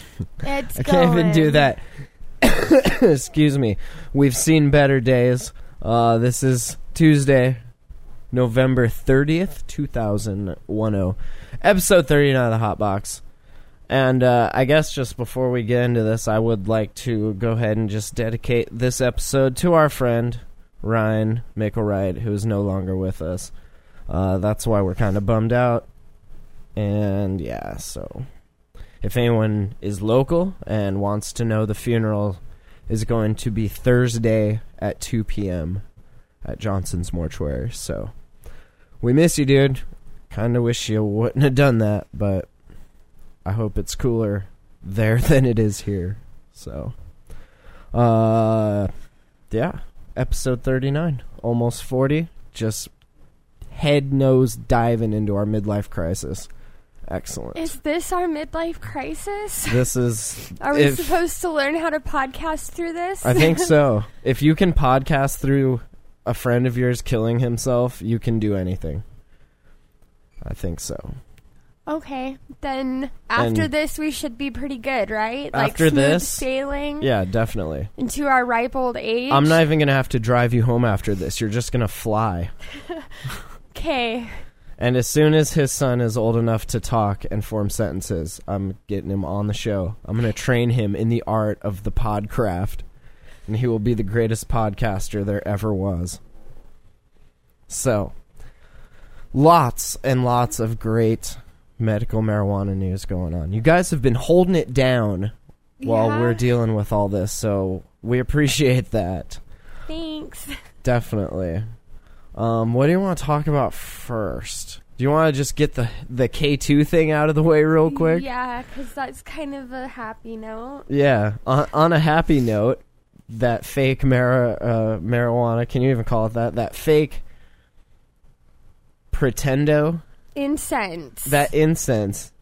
It's I can't even do that. Excuse me. We've seen better days. Uh, this is Tuesday, November 30th, 2010. Episode 39 of the Hot Box. And uh, I guess just before we get into this, I would like to go ahead and just dedicate this episode to our friend, Ryan Mickelwright, who is no longer with us. Uh, that's why we're kind of bummed out. And yeah, so if anyone is local and wants to know the funeral is going to be Thursday at 2 p.m. at Johnson's Mortuary. So we miss you, dude. Kind of wish you wouldn't have done that, but I hope it's cooler there than it is here. So, uh, yeah, episode 39, almost 40, just head nose diving into our midlife crisis. Excellent. Is this our midlife crisis? This is. Are we if- supposed to learn how to podcast through this? I think so. If you can podcast through a friend of yours killing himself, you can do anything. I think so. okay, then after And- this we should be pretty good, right? Like smooth this? sailing Yeah, definitely. into our ripe old age. I'm not even going to have to drive you home after this. You're just going to fly. okay. And as soon as his son is old enough to talk and form sentences, I'm getting him on the show. I'm going to train him in the art of the podcraft, and he will be the greatest podcaster there ever was. So, lots and lots of great medical marijuana news going on. You guys have been holding it down while Yeah. we're dealing with all this, so we appreciate that. Thanks. Definitely. Um, what do you want to talk about first? Do you want to just get the the K two thing out of the way real quick? Yeah, because that's kind of a happy note. Yeah. On, on a happy note, that fake mara, uh, marijuana. Can you even call it that? That fake pretendo. Incense. That incense.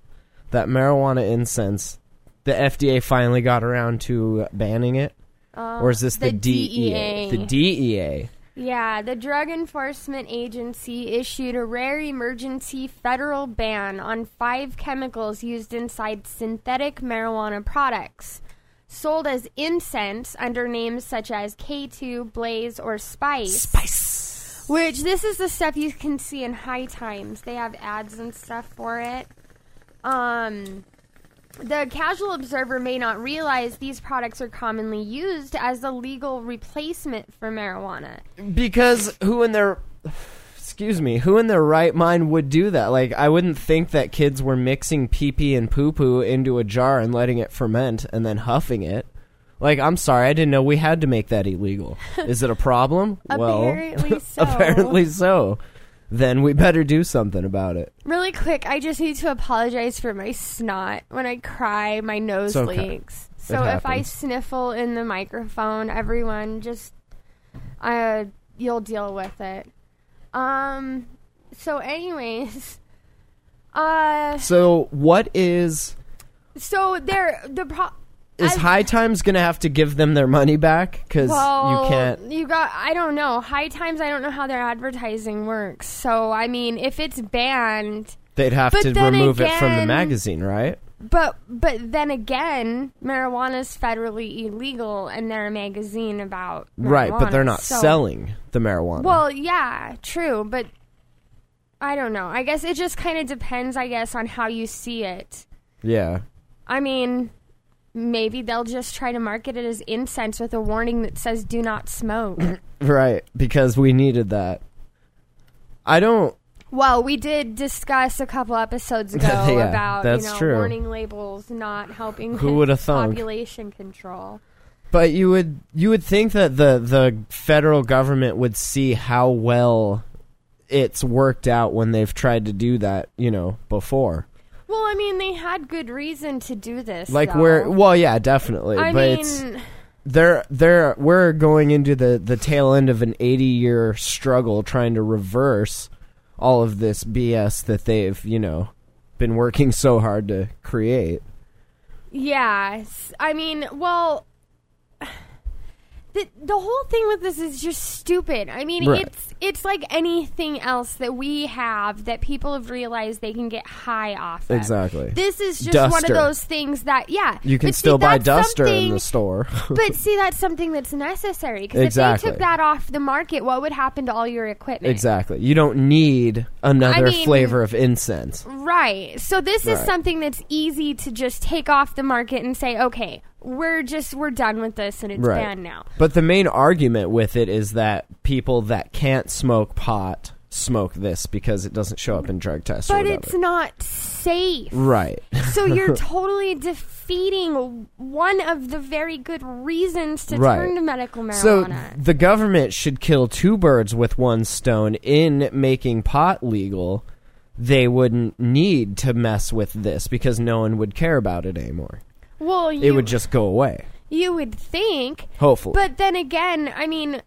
That marijuana incense. The FDA finally got around to banning it, Uh, or is this the, DEA? The DEA. Yeah, the Drug Enforcement Agency issued a rare emergency federal ban on five chemicals used inside synthetic marijuana products, sold as incense under names such as K2, Blaze, or Spice. Spice. Which this is the stuff you can see in High Times. They have ads and stuff for it. Um, the casual observer may not realize these products are commonly used as a legal replacement for marijuana. Because who in their excuse me, who in their right mind would do that? Like I wouldn't think that kids were mixing pee pee and poo poo into a jar and letting it ferment and then huffing it. Like I'm sorry, I didn't know we had to make that illegal. Is it a problem? Apparently well, so. apparently so. Then we better do something about it. Really quick, I just need to apologize for my snot. When I cry, my nose It's okay. leaks. So if I happens. sniffle in the microphone, everyone just uh you'll deal with it. Um so anyways, uh So what is so there the pro is I've- High Times gonna have to give them their money back because well, you can't? You got. I don't know. High Times. I don't know how their advertising works. So I mean, if it's banned, They'd have to remove it from the magazine, right? but but then again, marijuana's federally illegal, and they're a magazine about Right, but they're not so- selling the marijuana. Well, yeah, true, but I don't know. I guess it just kind of depends. I guess on how you see it. yeah. I mean. Maybe they'll just try to market it as incense with a warning that says "Do not smoke." Right, because we needed that. I don't. Well, we did discuss a couple episodes ago Yeah, about you know true. warning labels not helping Who with would've thunk? population control. But you would you would think that the the federal government would see how well it's worked out when they've tried to do that, you know, before. Well, I mean, they had good reason to do this. Like though. we're well, yeah, definitely. I but mean, it's they're they're we're going into the the tail end of an 80 year struggle trying to reverse all of this BS that they've you know been working so hard to create. yeah. I mean, well, the the whole thing with this is just stupid. I mean, Right. it's it's like anything else that we have that people have realized they can get high off of. Exactly. This is just one of those things that, yeah, You can but see, still buy Duster in the store. but see, that's something that's necessary because Exactly. if they took that off the market, what would happen to all your equipment? exactly. You don't need another I mean- flavor of incense. Right. So this is something that's easy to just take off the market and say, okay, we're just we're done with this and it's Right. banned now. But the main argument with it is that people that can't smoke pot smoke this because it doesn't show up in drug tests. or But whatever. it's not safe. right. so you're totally defeating one of the very good reasons to Right. turn to medical marijuana. So marijuana. the government should kill two birds with one stone in making pot legal. They wouldn't need to mess with this because no one would care about it anymore. Well, It you would just go away. you would think, Hopefully. but then again, I mean,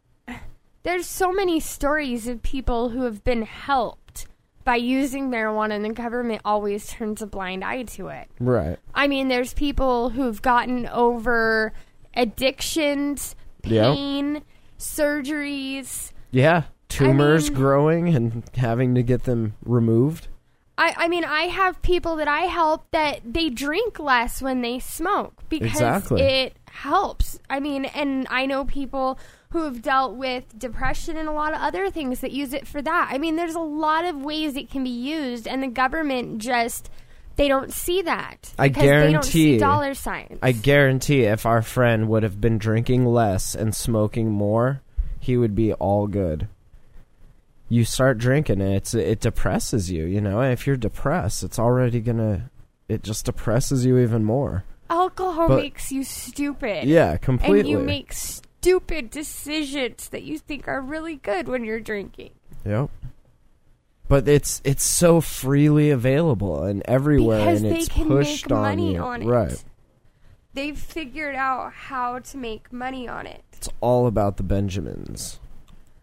there's so many stories of people who have been helped by using marijuana, and the government always turns a blind eye to it. right. I mean, there's people who've gotten over addictions, Yep. pain, surgeries. Yeah. Tumors mean- growing and having to get them removed. I, I mean, I have people that I help that they drink less when they smoke because Exactly. it helps. I mean, and I know people who have dealt with depression and a lot of other things that use it for that. I mean, there's a lot of ways it can be used, and the government just they don't see that. I because they don't see guarantee- dollar signs. I guarantee if our friend would have been drinking less and smoking more, he would be all good. You start drinking and it's it depresses you, you know. If you're depressed, it's already gonna it just depresses you even more. Alcohol But- makes you stupid. Yeah, completely. And you make stupid decisions that you think are really good when you're drinking. Yep. But it's it's so freely available and everywhere, because and they it's can pushed make on money you. on it. Right. They've figured out how to make money on it. It's all about the Benjamins,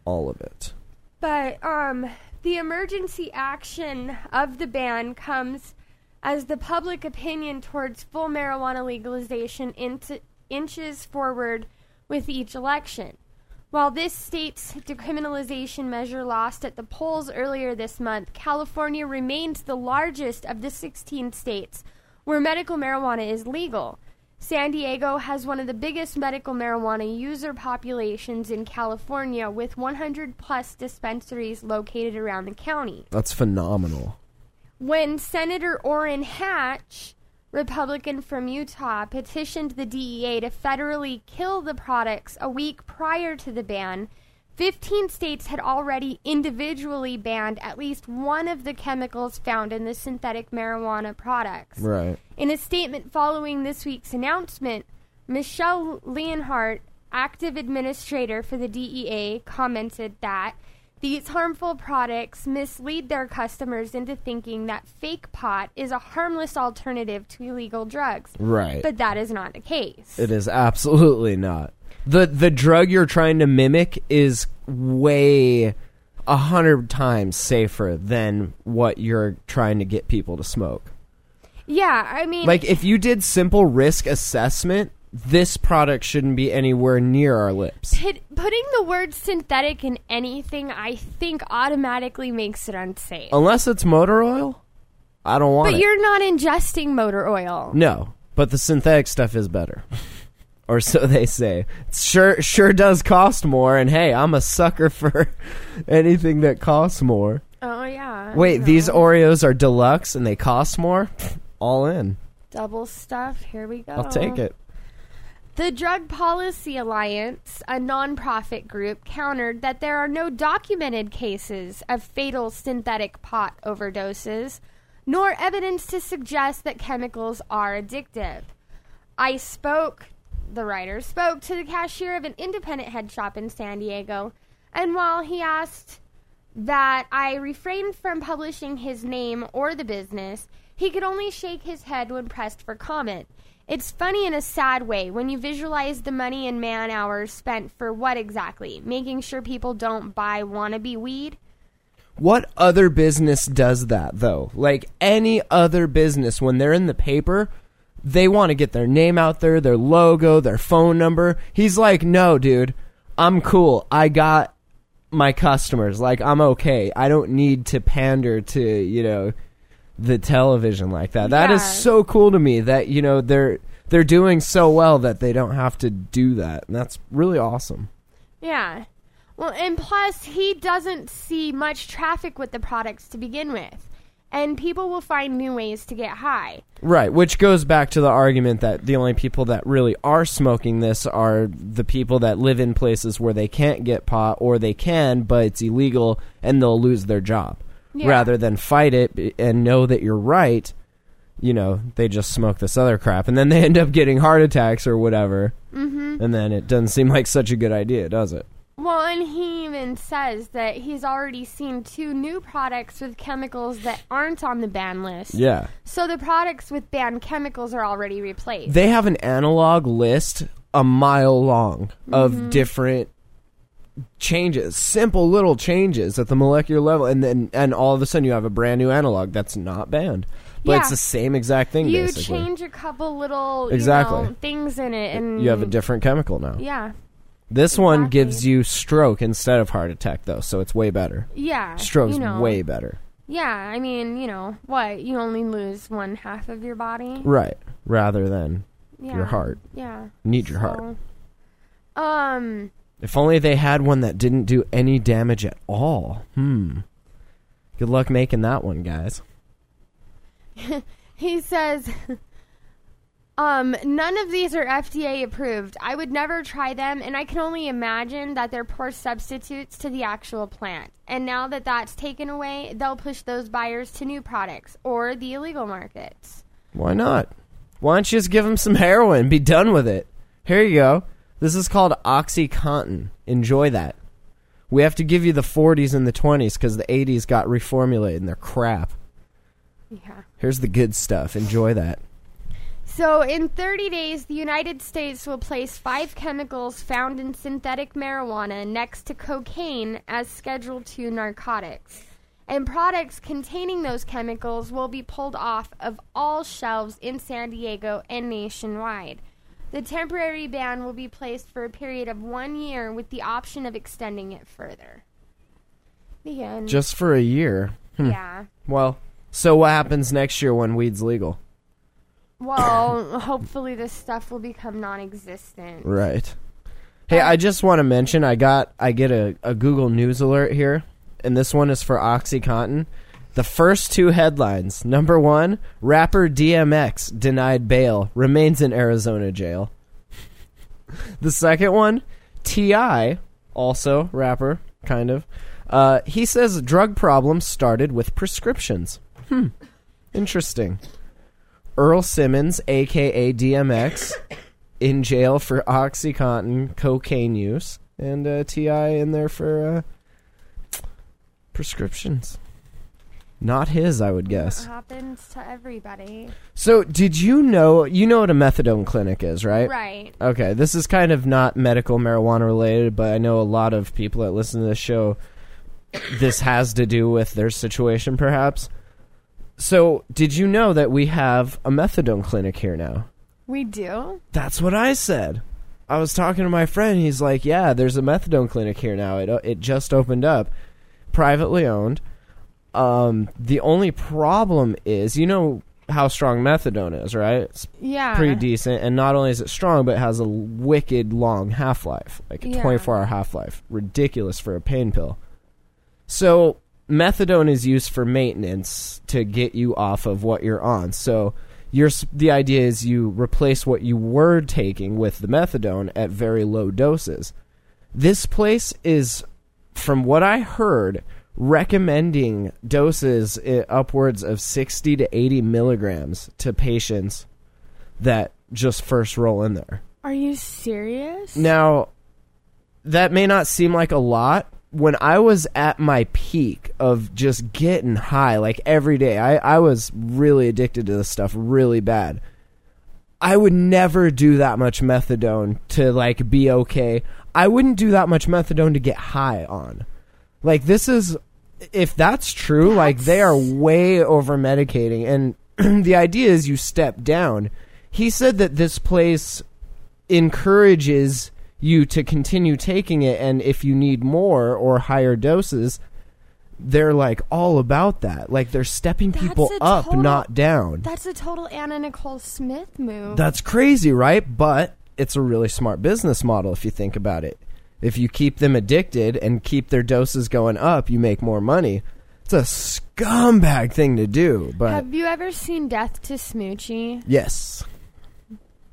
all of it. But um the emergency action of the ban comes as the public opinion towards full marijuana legalization int- inches forward with each election. While this state's decriminalization measure lost at the polls earlier this month, California remains the largest of the 16 states where medical marijuana is legal. San Diego has one of the biggest medical marijuana user populations in California with 100 plus dispensaries located around the county. That's phenomenal. When Senator Orrin Hatch, Republican from Utah, petitioned the DEA to federally kill the products a week prior to the ban, 15 states had already individually banned at least one of the chemicals found in the synthetic marijuana products. Right. In a statement following this week's announcement, Michele Leonhart, active administrator for the DEA, commented that these harmful products mislead their customers into thinking that fake pot is a harmless alternative to illegal drugs. Right. But that is not the case. It is absolutely not. The The drug you're trying to mimic is way a hundred times safer than what you're trying to get people to smoke. yeah, I mean, Like if you did simple risk assessment, this product shouldn't be anywhere near our lips. put, putting the word synthetic in anything, I think, automatically makes it unsafe. Unless it's motor oil, I don't want but it. you're not ingesting motor oil. No, but the synthetic stuff is better. or so they say. It sure sure does cost more and hey, I'm a sucker for anything that costs more. Oh yeah. Wait, these. Oreos are deluxe and they cost more? All in. double stuff. Here we go. I'll take it. The Drug Policy Alliance, a nonprofit group, countered that there are no documented cases of fatal synthetic pot overdoses, nor evidence to suggest that chemicals are addictive. I spoke, the writer spoke to the cashier of an independent head shop in San Diego, and while he asked that I refrained from publishing his name or the business. He could only shake his head when pressed for comment. It's funny in a sad way when you visualize the money and man hours spent for what exactly? Making sure people don't buy wannabe weed? What other business does that though? Like any other business, when they're in the paper, they want to get their name out there, their logo, their phone number. He's like, no, dude, I'm cool. I got my customers. Like, I'm okay. I don't need to pander to, you know, the television like that. That is Yeah. so cool to me that, you know, they're they're doing so well that they don't have to do that. And that's really awesome. Yeah. Well, and plus, he doesn't see much traffic with the products to begin with. And people will find new ways to get high. Right, which goes back to the argument that the only people that really are smoking this are the people that live in places where they can't get pot or they can, but it's illegal and they'll lose their job. Yeah. Rather than fight it and know that you're right, you know, they just smoke this other crap and then they end up getting heart attacks or whatever. Mm-hmm. And then it doesn't seem like such a good idea, does it? Well, and he even says that he's already seen two new products with chemicals that aren't on the ban list. Yeah. So the products with banned chemicals are already replaced. They have an analog list a mile long of mm-hmm. different changes, simple little changes at the molecular level, and then and all of a sudden you have a brand new analog that's not banned, but it's the same exact thing. you basically, change a couple little Exactly. you know, things in it, and you have a different chemical now. yeah, This one gives you stroke instead of heart attack, though, so it's way better. yeah. Stroke's you know. way better, Yeah, I mean, you know, what? You only lose one half of your body. right? Rather than Yeah. your heart. Yeah. Need your heart. Um. If only they had one that didn't do any damage at all. Hmm. Good luck making that one, guys. He says, um, none of these are FDA approved. I would never try them, and I can only imagine that they're poor substitutes to the actual plant. And now that that's taken away, they'll push those buyers to new products or the illegal markets. Why not? Why don't you just give them some heroin be done with it? Here you go. This is called OxyContin. Enjoy that. We have to give you the 40s and the 20s because the 80s got reformulated and they're crap. Yeah. Here's the good stuff. Enjoy that. So, in 30 days, the United States will place five chemicals found in synthetic marijuana next to cocaine as Schedule II narcotics. And products containing those chemicals will be pulled off of all shelves in San Diego and nationwide. The temporary ban will be placed for a period of one year with the option of extending it further. The end. Just for a year. Hmm. yeah. Well, so what happens next year when weed's legal? Well, hopefully this stuff will become non existent. Right. Hey, I just want to mention I got I get a, a Google News alert here, and this one is for OxyContin. The first two headlines. Number one, rapper DMX denied bail, remains in Arizona jail. the second one, T.I., also rapper, kind of. Uh, he says drug problems started with prescriptions. Hmm. Interesting. Earl Simmons, aka DMX, in jail for OxyContin cocaine use, and uh, T.I. in there for uh, prescriptions. Not his, I would guess. happens to everybody. So, did you know? You know what a methadone clinic is, right? Right. Okay, this is kind of not medical marijuana related, but I know a lot of people that listen to this show. This has to do with their situation, perhaps. So, did you know that we have a methadone clinic here now? We do? That's what I said. I was talking to my friend. He's like, "Yeah, there's a methadone clinic here now. It it just opened up, privately owned. Um, the only problem is, you know how strong methadone is, right? It's Yeah. pretty decent, and not only is it strong, but it has a wicked long half life, like a Yeah. 24 hour half life. Ridiculous for a pain pill. So methadone is used for maintenance to get you off of what you're on. So your the idea is you replace what you were taking with the methadone at very low doses. This place is, from what I heard, recommending doses eh, upwards of 60 to 80 milligrams to patients that just first roll in there. Are you serious? Now, that may not seem like a lot, when I was at my peak of just getting high like every day, I, I was really addicted to this stuff really bad. I would never do that much methadone to like be okay. I wouldn't do that much methadone to get high on. Like this is if that's true, like they are way over medicating and the idea is you step down. He said that this place encourages you to continue taking it and if you need more or higher doses they're like all about that. Like they're stepping That's people a up total- not down. That's a total Anna Nicole Smith move. that's crazy right? But it's a really smart business model if you think about it. If you keep them addicted and keep their doses going up you make more money. It's a scumbag thing to do but Have you ever seen Death to Smoochy? yes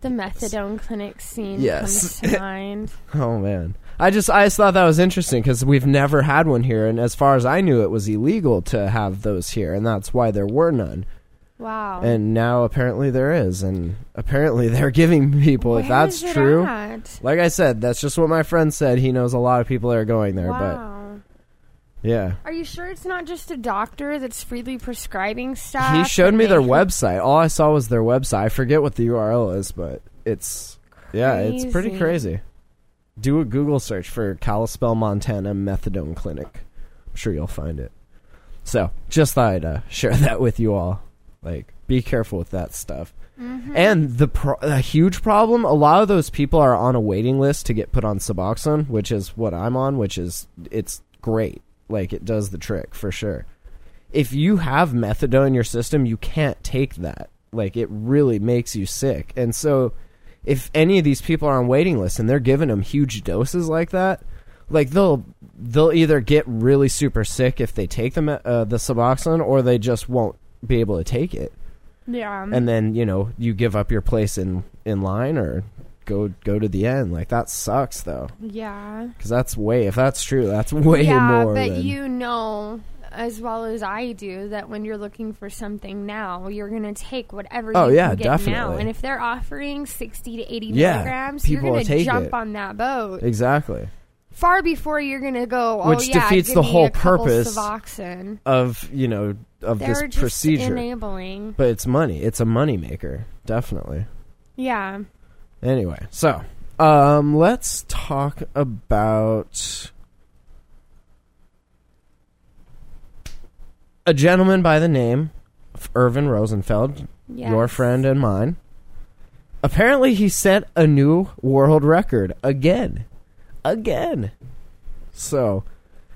The methadone clinic scene Yes. comes to mind. Oh man, I just I just thought that was interesting because we've never had one here, and as far as I knew, it was illegal to have those here, and that's why there were none. Wow. And now apparently there is, and apparently they're giving people. if that's is it true, at? like I said, that's just what my friend said. He knows a lot of people that are going there, Wow. but yeah. Are you sure it's not just a doctor that's freely prescribing stuff? He showed me their website. All I saw was their website. I forget what the URL is, but it's yeah, it's pretty Crazy. crazy. Do a Google search for Kalispell, Montana methadone clinic. I'm sure you'll find it. So, just thought I'd uh, share that with you all. Like, be careful with that stuff. Mm-hmm. And the pro- a huge problem. A lot of those people are on a waiting list to get put on Suboxone, which is what I'm on. Which is it's great. Like it does the trick for sure. If you have methadone in your system, you can't take that. Like it really makes you sick. And so, if any of these people are on waiting lists and they're giving them huge doses like that, like they'll they'll either get really super sick if they take the uh, the Suboxone, or they just won't be able to take it Yeah. and then you know you give up your place in in line or go go to the end like that sucks though yeah. because that's way if that's true that's way yeah, more but than you know as well as I do that when you're looking for something now, you're gonna take whatever Oh, you yeah, can get now. definitely. And if they're offering sixty to eighty Yeah, milligrams, you're gonna jump it. on that boat exactly far before you're gonna go. Oh Which yeah, defeats the whole purpose Suboxone. of you know of They're this just procedure enabling. but it's money it's a money maker definitely Yeah. Anyway so um let's talk about a gentleman by the name of Irvin Rosenfeld Yes. your friend and mine. Apparently, he set a new world record again. Again. So,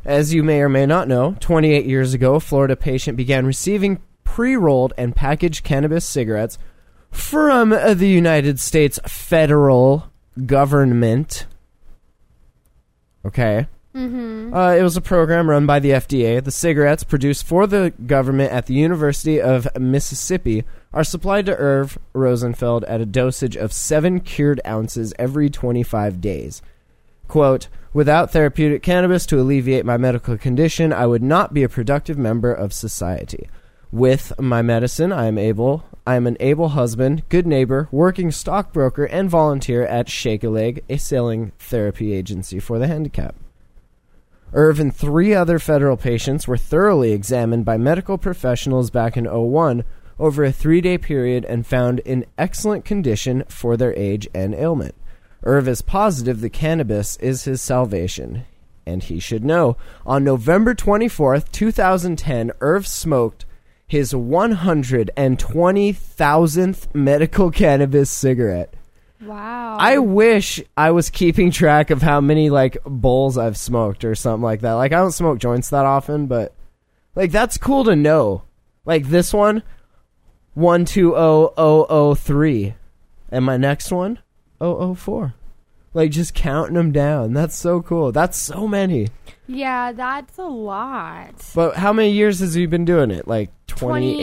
as you may or may not know, 28 years ago, a Florida patient began receiving pre rolled and packaged cannabis cigarettes from the United States federal government. Okay. Mm-hmm. Uh, it was a program run by the FDA. The cigarettes produced for the government at the University of Mississippi are supplied to Irv Rosenfeld at a dosage of seven cured ounces every 25 days. Quote, Without therapeutic cannabis to alleviate my medical condition, I would not be a productive member of society. With my medicine, I am able I am an able husband, good neighbor, working stockbroker, and volunteer at Shake a Leg, a selling therapy agency for the handicapped. Irv and three other federal patients were thoroughly examined by medical professionals back in 01 over a three day period and found in excellent condition for their age and ailment. Irv is positive the cannabis is his salvation. And he should know. On November 24th, 2010, Irv smoked his 120,000th medical cannabis cigarette. Wow. I wish I was keeping track of how many like bowls I've smoked or something like that. Like I don't smoke joints that often, but like that's cool to know. Like this one, one two oh oh oh three, and my next one one, oh oh four. Like just counting them down. That's so cool. That's so many. yeah, that's a lot. But how many years has he been doing it? Like 28?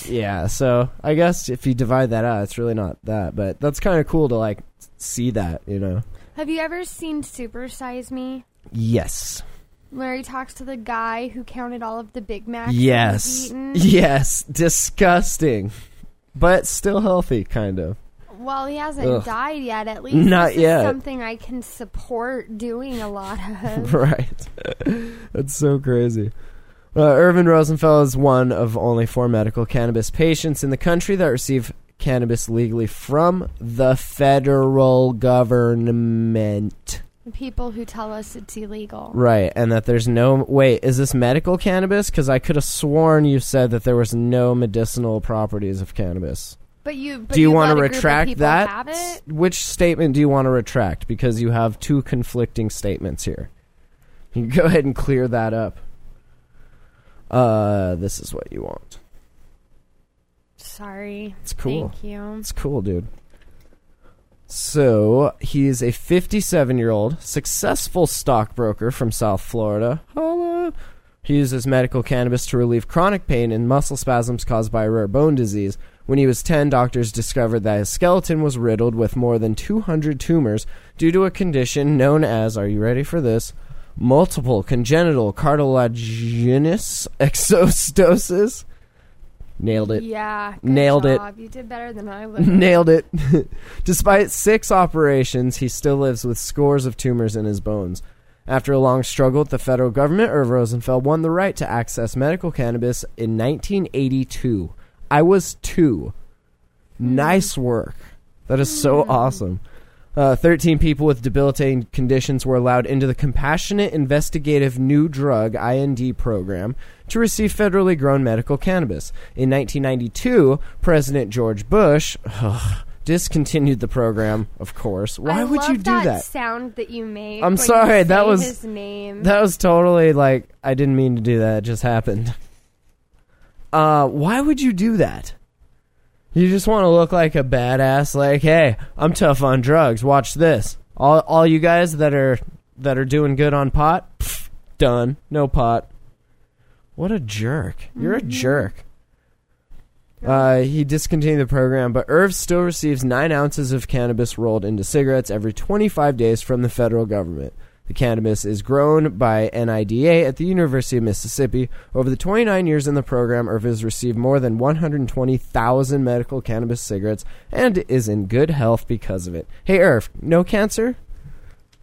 28. Yeah, so I guess if you divide that out, it's really not that. But that's kind of cool to like see that, you know? Have you ever seen Super Size Me? Yes. Where he talks to the guy who counted all of the Big Macs. Yes. Yes. Disgusting. But still healthy, kind of. Well, he hasn't Ugh. died yet. At least Not this is yet. something I can support doing a lot of. right. That's so crazy. Uh, Irvin Rosenfeld is one of only four medical cannabis patients in the country that receive cannabis legally from the federal government. People who tell us it's illegal. Right, and that there's no. Wait, is this medical cannabis? Because I could have sworn you said that there was no medicinal properties of cannabis. But you. But do you, want to a group of retract that? Which statement do you want to retract? Because you have two conflicting statements here. You go ahead and clear that up. Uh, this is what you want. Sorry. It's cool. Thank you. It's cool, dude. So he's a 57 year old successful stockbroker from South Florida. Holla. He uses medical cannabis to relieve chronic pain and muscle spasms caused by a rare bone disease. When he was 10, doctors discovered that his skeleton was riddled with more than 200 tumors due to a condition known as, are you ready for this? Multiple congenital cartilaginous exostosis. Nailed it. Yeah. Nailed it. You did better than I would. Nailed it. Despite six operations, he still lives with scores of tumors in his bones. After a long struggle with the federal government, Irv Rosenfeld won the right to access medical cannabis in 1982. I was two. Nice work. That is so awesome. Uh, 13 people with debilitating conditions were allowed into the Compassionate Investigative New Drug IND program to receive federally grown medical cannabis. In 1992, President George Bush discontinued the program, of course. Why I would you do that? sound that you made. I'm sorry, that was- his name. That was totally like I didn't mean to do that. It just happened. Uh, why would you do that? You just want to look like a badass. Like, hey, I'm tough on drugs. Watch this. All all you guys that are that are doing good on pot, pff, done. No pot. What a jerk! You're a jerk. Uh, he discontinued the program, but Irv still receives nine ounces of cannabis rolled into cigarettes every 25 days from the federal government. The cannabis is grown by NIDA at the University of Mississippi. Over the 29 years in the program, Irv has received more than 120,000 medical cannabis cigarettes and is in good health because of it. Hey, Irv, no cancer?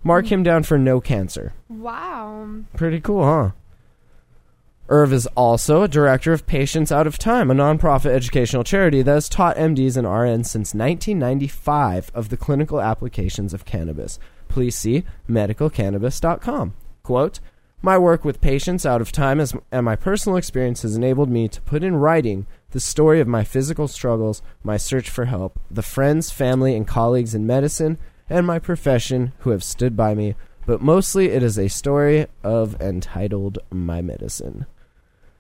Mark him down for no cancer. wow. Pretty cool, huh? Irv is also a director of Patients Out of Time, a nonprofit educational charity that has taught MDs and RNs since 1995 of the clinical applications of cannabis. Please see medicalcannabis.com. Quote, my work with patients out of time is, and my personal experience has enabled me to put in writing the story of my physical struggles, my search for help, the friends, family, and colleagues in medicine, and my profession who have stood by me, but mostly it is a story of entitled My Medicine.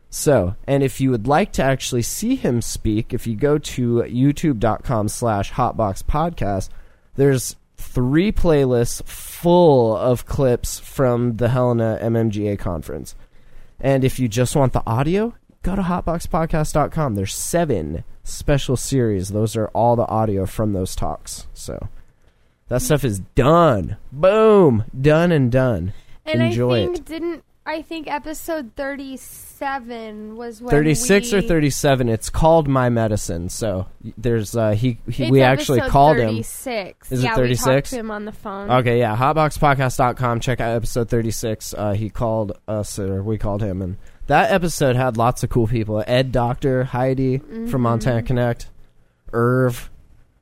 So, and if you would like to actually see him speak, if you go to youtube.com slash hotboxpodcast, there's three playlists full of clips from the Helena MMGA conference. And if you just want the audio, go to hotboxpodcast.com. There's seven special series. Those are all the audio from those talks. So that stuff is done. Boom. Done and done. And Enjoy I think it. didn't I think episode thirty seven was when 36 or 37 it's called my medicine so there's uh he, he we actually called him 36. Is it yeah, we 36? talked to him on the phone. okay yeah hotboxpodcast.com check out episode 36 uh he called us or we called him and that episode had lots of cool people ed doctor heidi Mm-hmm. from montana connect irv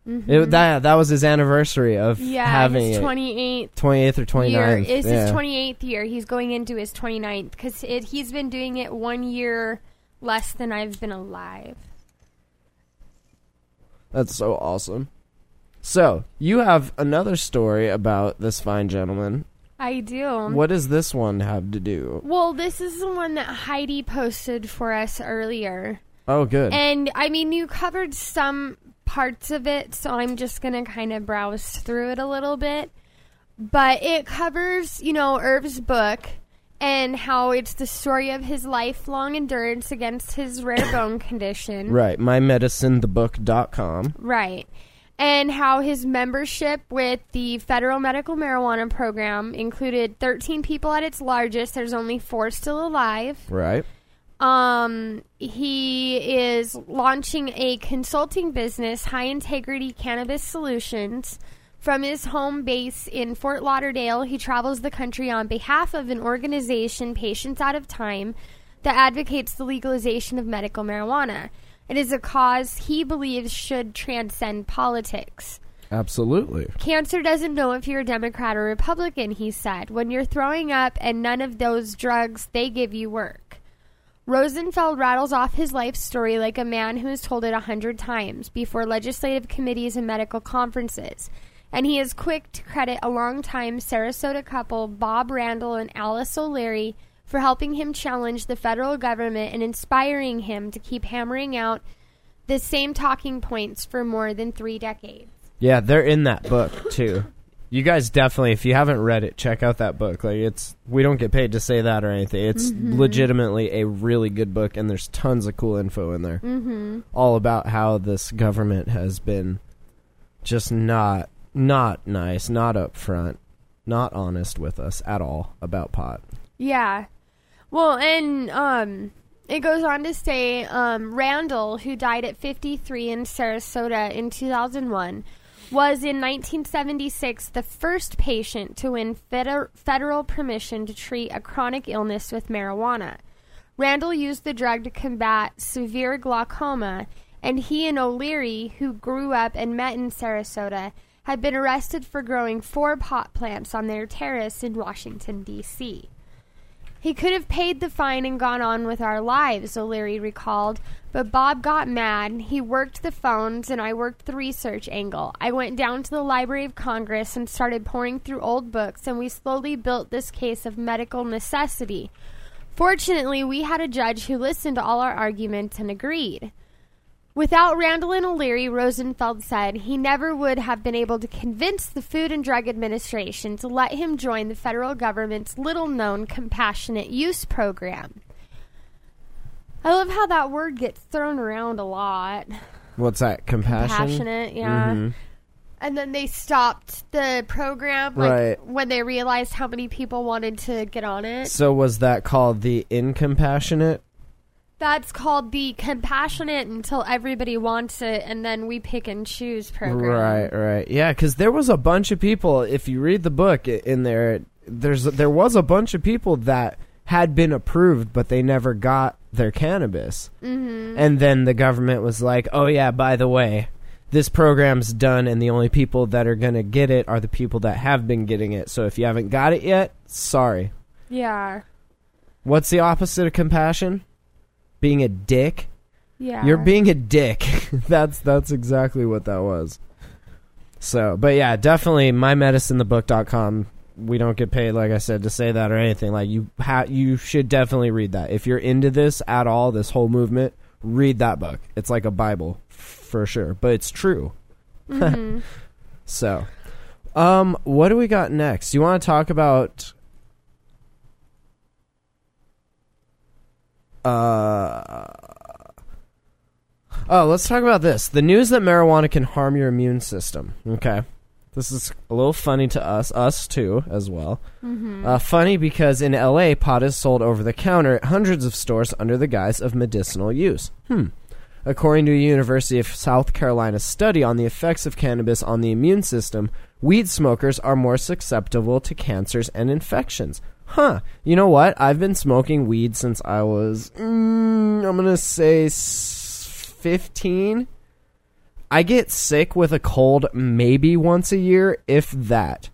Mm-hmm. it, that that was his anniversary of Yeah, having his it. twenty eighth 28th or 29th year is yeah. his twenty eighth year. He's going into his 29th because he's been doing it one year less than I've been alive. that's so awesome so you have another story about this fine gentleman I do. What does this one have to do? Well, this is the one that Heidi posted for us earlier. Oh, good. And I mean, you covered some parts of it, so I'm just going to kind of browse through it a little bit. But it covers, you know, Irv's book and how it's the story of his lifelong endurance against his rare bone condition. right. MyMedicineTheBook.com. Right. And how his membership with the federal medical marijuana program included 13 people at its largest. There's only four still alive. Right. Um, he is launching a consulting business, High Integrity Cannabis Solutions. From his home base in Fort Lauderdale, he travels the country on behalf of an organization, Patients Out of Time, that advocates the legalization of medical marijuana. It is a cause he believes should transcend politics. Absolutely. Cancer doesn't know if you're a Democrat or Republican, he said. When you're throwing up and none of those drugs they give you work. Rosenfeld rattles off his life story like a man who has told it a hundred times before legislative committees and medical conferences. And he is quick to credit a longtime Sarasota couple, Bob Randall and Alice O'Leary, for helping him challenge the federal government and inspiring him to keep hammering out the same talking points for more than three decades. Yeah, they're in that book too. You guys definitely, if you haven't read it, check out that book. Like it's, we don't get paid to say that or anything. It's legitimately a really good book, and there's tons of cool info in there, mm-hmm. all about how this government has been just not, not nice, not upfront, not honest with us at all about pot. Yeah. Well, and um, it goes on to say um, Randall, who died at 53 in Sarasota in 2001, was in 1976 the first patient to win feder- federal permission to treat a chronic illness with marijuana. Randall used the drug to combat severe glaucoma, and he and O'Leary, who grew up and met in Sarasota, had been arrested for growing four pot plants on their terrace in Washington, D.C. He could have paid the fine and gone on with our lives, O'Leary recalled, but Bob got mad. He worked the phones, and I worked the research angle. I went down to the Library of Congress and started pouring through old books, and we slowly built this case of medical necessity. Fortunately, we had a judge who listened to all our arguments and agreed. Without Randall and O'Leary, Rosenfeld said he never would have been able to convince the Food and Drug Administration to let him join the federal government's little known compassionate use program. I love how that word gets thrown around a lot. What's that? Compassion. Compassionate, yeah. Mhm. And then they stopped the program like, Right. when they realized how many people wanted to get on it. So was that called the incompassionate? That's called the compassionate until everybody wants it, and then we pick and choose program. Right, right. Yeah, because there was a bunch of people. If you read the book in there, there's there was a bunch of people that had been approved, but they never got their cannabis. Mm-hmm. And then the government was like, "Oh yeah, by the way, this program's done, and the only people that are gonna get it are the people that have been getting it. So if you haven't got it yet, sorry." Yeah. What's the opposite of compassion? Being a dick. Yeah. You're being a dick. that's that's exactly what that was. So, but yeah, definitely mymedicinethebook.com. We don't get paid like I said to say that or anything. Like you ha- you should definitely read that. If you're into this at all, this whole movement, read that book. It's like a bible for sure, but it's true. so, um what do we got next? You want to talk about uh Oh, let's talk about this. The news that marijuana can harm your immune system. Okay. This is a little funny to us, us too, as well. Uh, funny because in LA, pot is sold over the counter at hundreds of stores under the guise of medicinal use. Hmm. According to a University of South Carolina study on the effects of cannabis on the immune system, weed smokers are more susceptible to cancers and infections. Huh. You know what? I've been smoking weed since I was, mm, I'm going to say 15. I get sick with a cold maybe once a year, if that.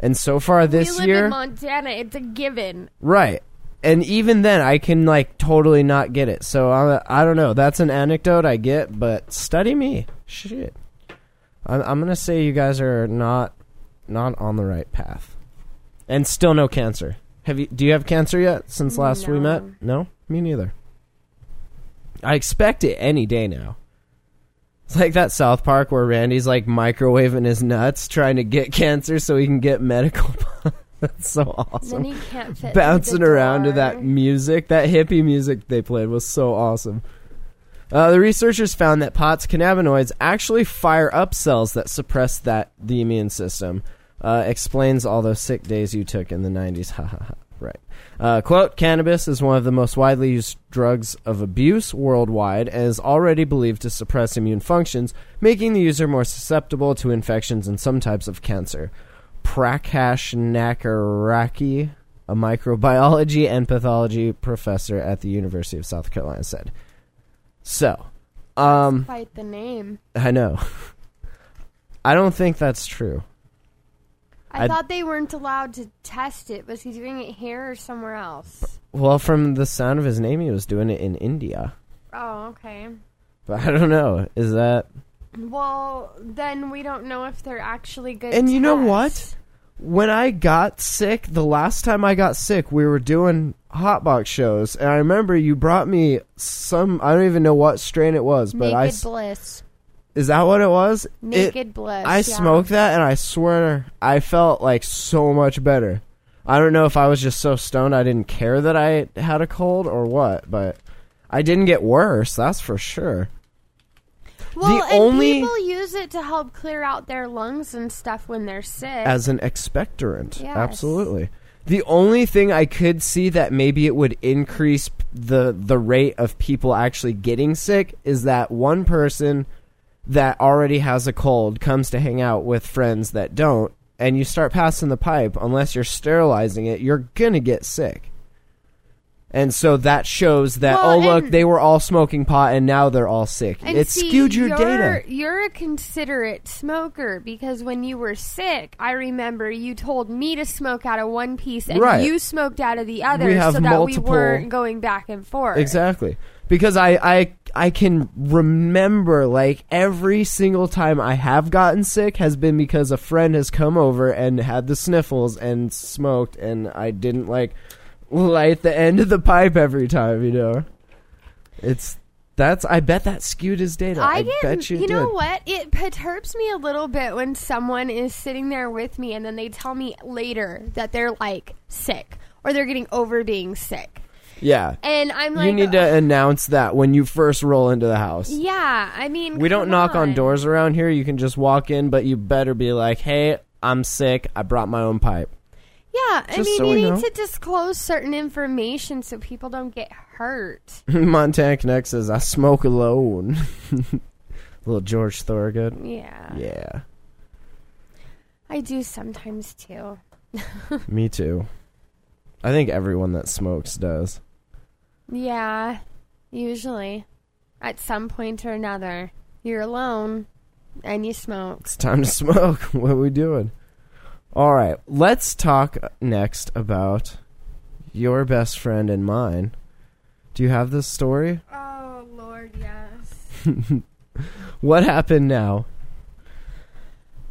And so far this we live year, in Montana. It's a given. right? And even then, I can like totally not get it. So I, I don't know. That's an anecdote I get, but study me, shit. I'm, I'm gonna say you guys are not not on the right path, and still no cancer. Have you? Do you have cancer yet since last we met? No, me neither. I expect it any day now. It's like that South Park where Randy's like microwaving his nuts trying to get cancer so he can get medical. That's so awesome. Then he can't fit Bouncing through the around to door. that music, that hippie music they played was so awesome. Uh, the researchers found that pot's cannabinoids actually fire up cells that suppress that the immune system. Uh, explains all those sick days you took in the 90s. Ha ha ha. Right. Uh, quote, cannabis is one of the most widely used drugs of abuse worldwide and is already believed to suppress immune functions, making the user more susceptible to infections and some types of cancer. Prakash Nakaraki, a microbiology and pathology professor at the University of South Carolina, said. So, um, Quite the name. I know. I don't think that's true. I I'd- thought they weren't allowed to test it. Was he doing it here or somewhere else? Well, from the sound of his name, he was doing it in India. Oh, okay. But I don't know. Is that. Well, then we don't know if they're actually good. And you know what? When I got sick, the last time I got sick, we were doing hotbox shows, and I remember you brought me some. I don't even know what strain it was, but Naked I bliss. Is that what it was? It- Naked bliss. I yeah. smoked that, and I swear I felt like so much better. I don't know if I was just so stoned I didn't care that I had a cold or what, but I didn't get worse. That's for sure. Well, the and only- people use it to help clear out their lungs and stuff when they're sick. as an expectorant. Yes. Absolutely. The only thing I could see that maybe it would increase the the rate of people actually getting sick is that one person that already has a cold comes to hang out with friends that don't and you start passing the pipe unless you're sterilizing it, you're going to get sick. And so that shows that Well, oh look, they were all smoking pot and now they're all sick. It see, skewed your you're, data. You're a considerate smoker because when you were sick, I remember you told me to smoke out of one piece and Right. you smoked out of the other so that multiple- we weren't going back and forth. Exactly. Because I, I I can remember like every single time I have gotten sick has been because a friend has come over and had the sniffles and smoked and I didn't like light the end of the pipe every time, you know. It's that's I bet that skewed his data. I, I bet you, you know did. what? It perturbs me a little bit when someone is sitting there with me and then they tell me later that they're like sick or they're getting over being sick. Yeah. And I'm like, you need to announce that when you first roll into the house. yeah, I mean, We don't knock on on doors around here. You can just walk in, but you better be like, "Hey, I'm sick. I brought my own pipe." Yeah, I Just mean, so you we need know. to disclose certain information so people don't get hurt. Montana Connect says, I smoke alone. Little George Thorogood. Yeah, Yeah, I do sometimes too. me too. I think everyone that smokes does. Yeah, usually, at some point or another, you're alone and you smoke. It's time to smoke. what are we doing? All right, let's talk next about your best friend and mine. Do you have this story? Oh Lord, yes. What happened now?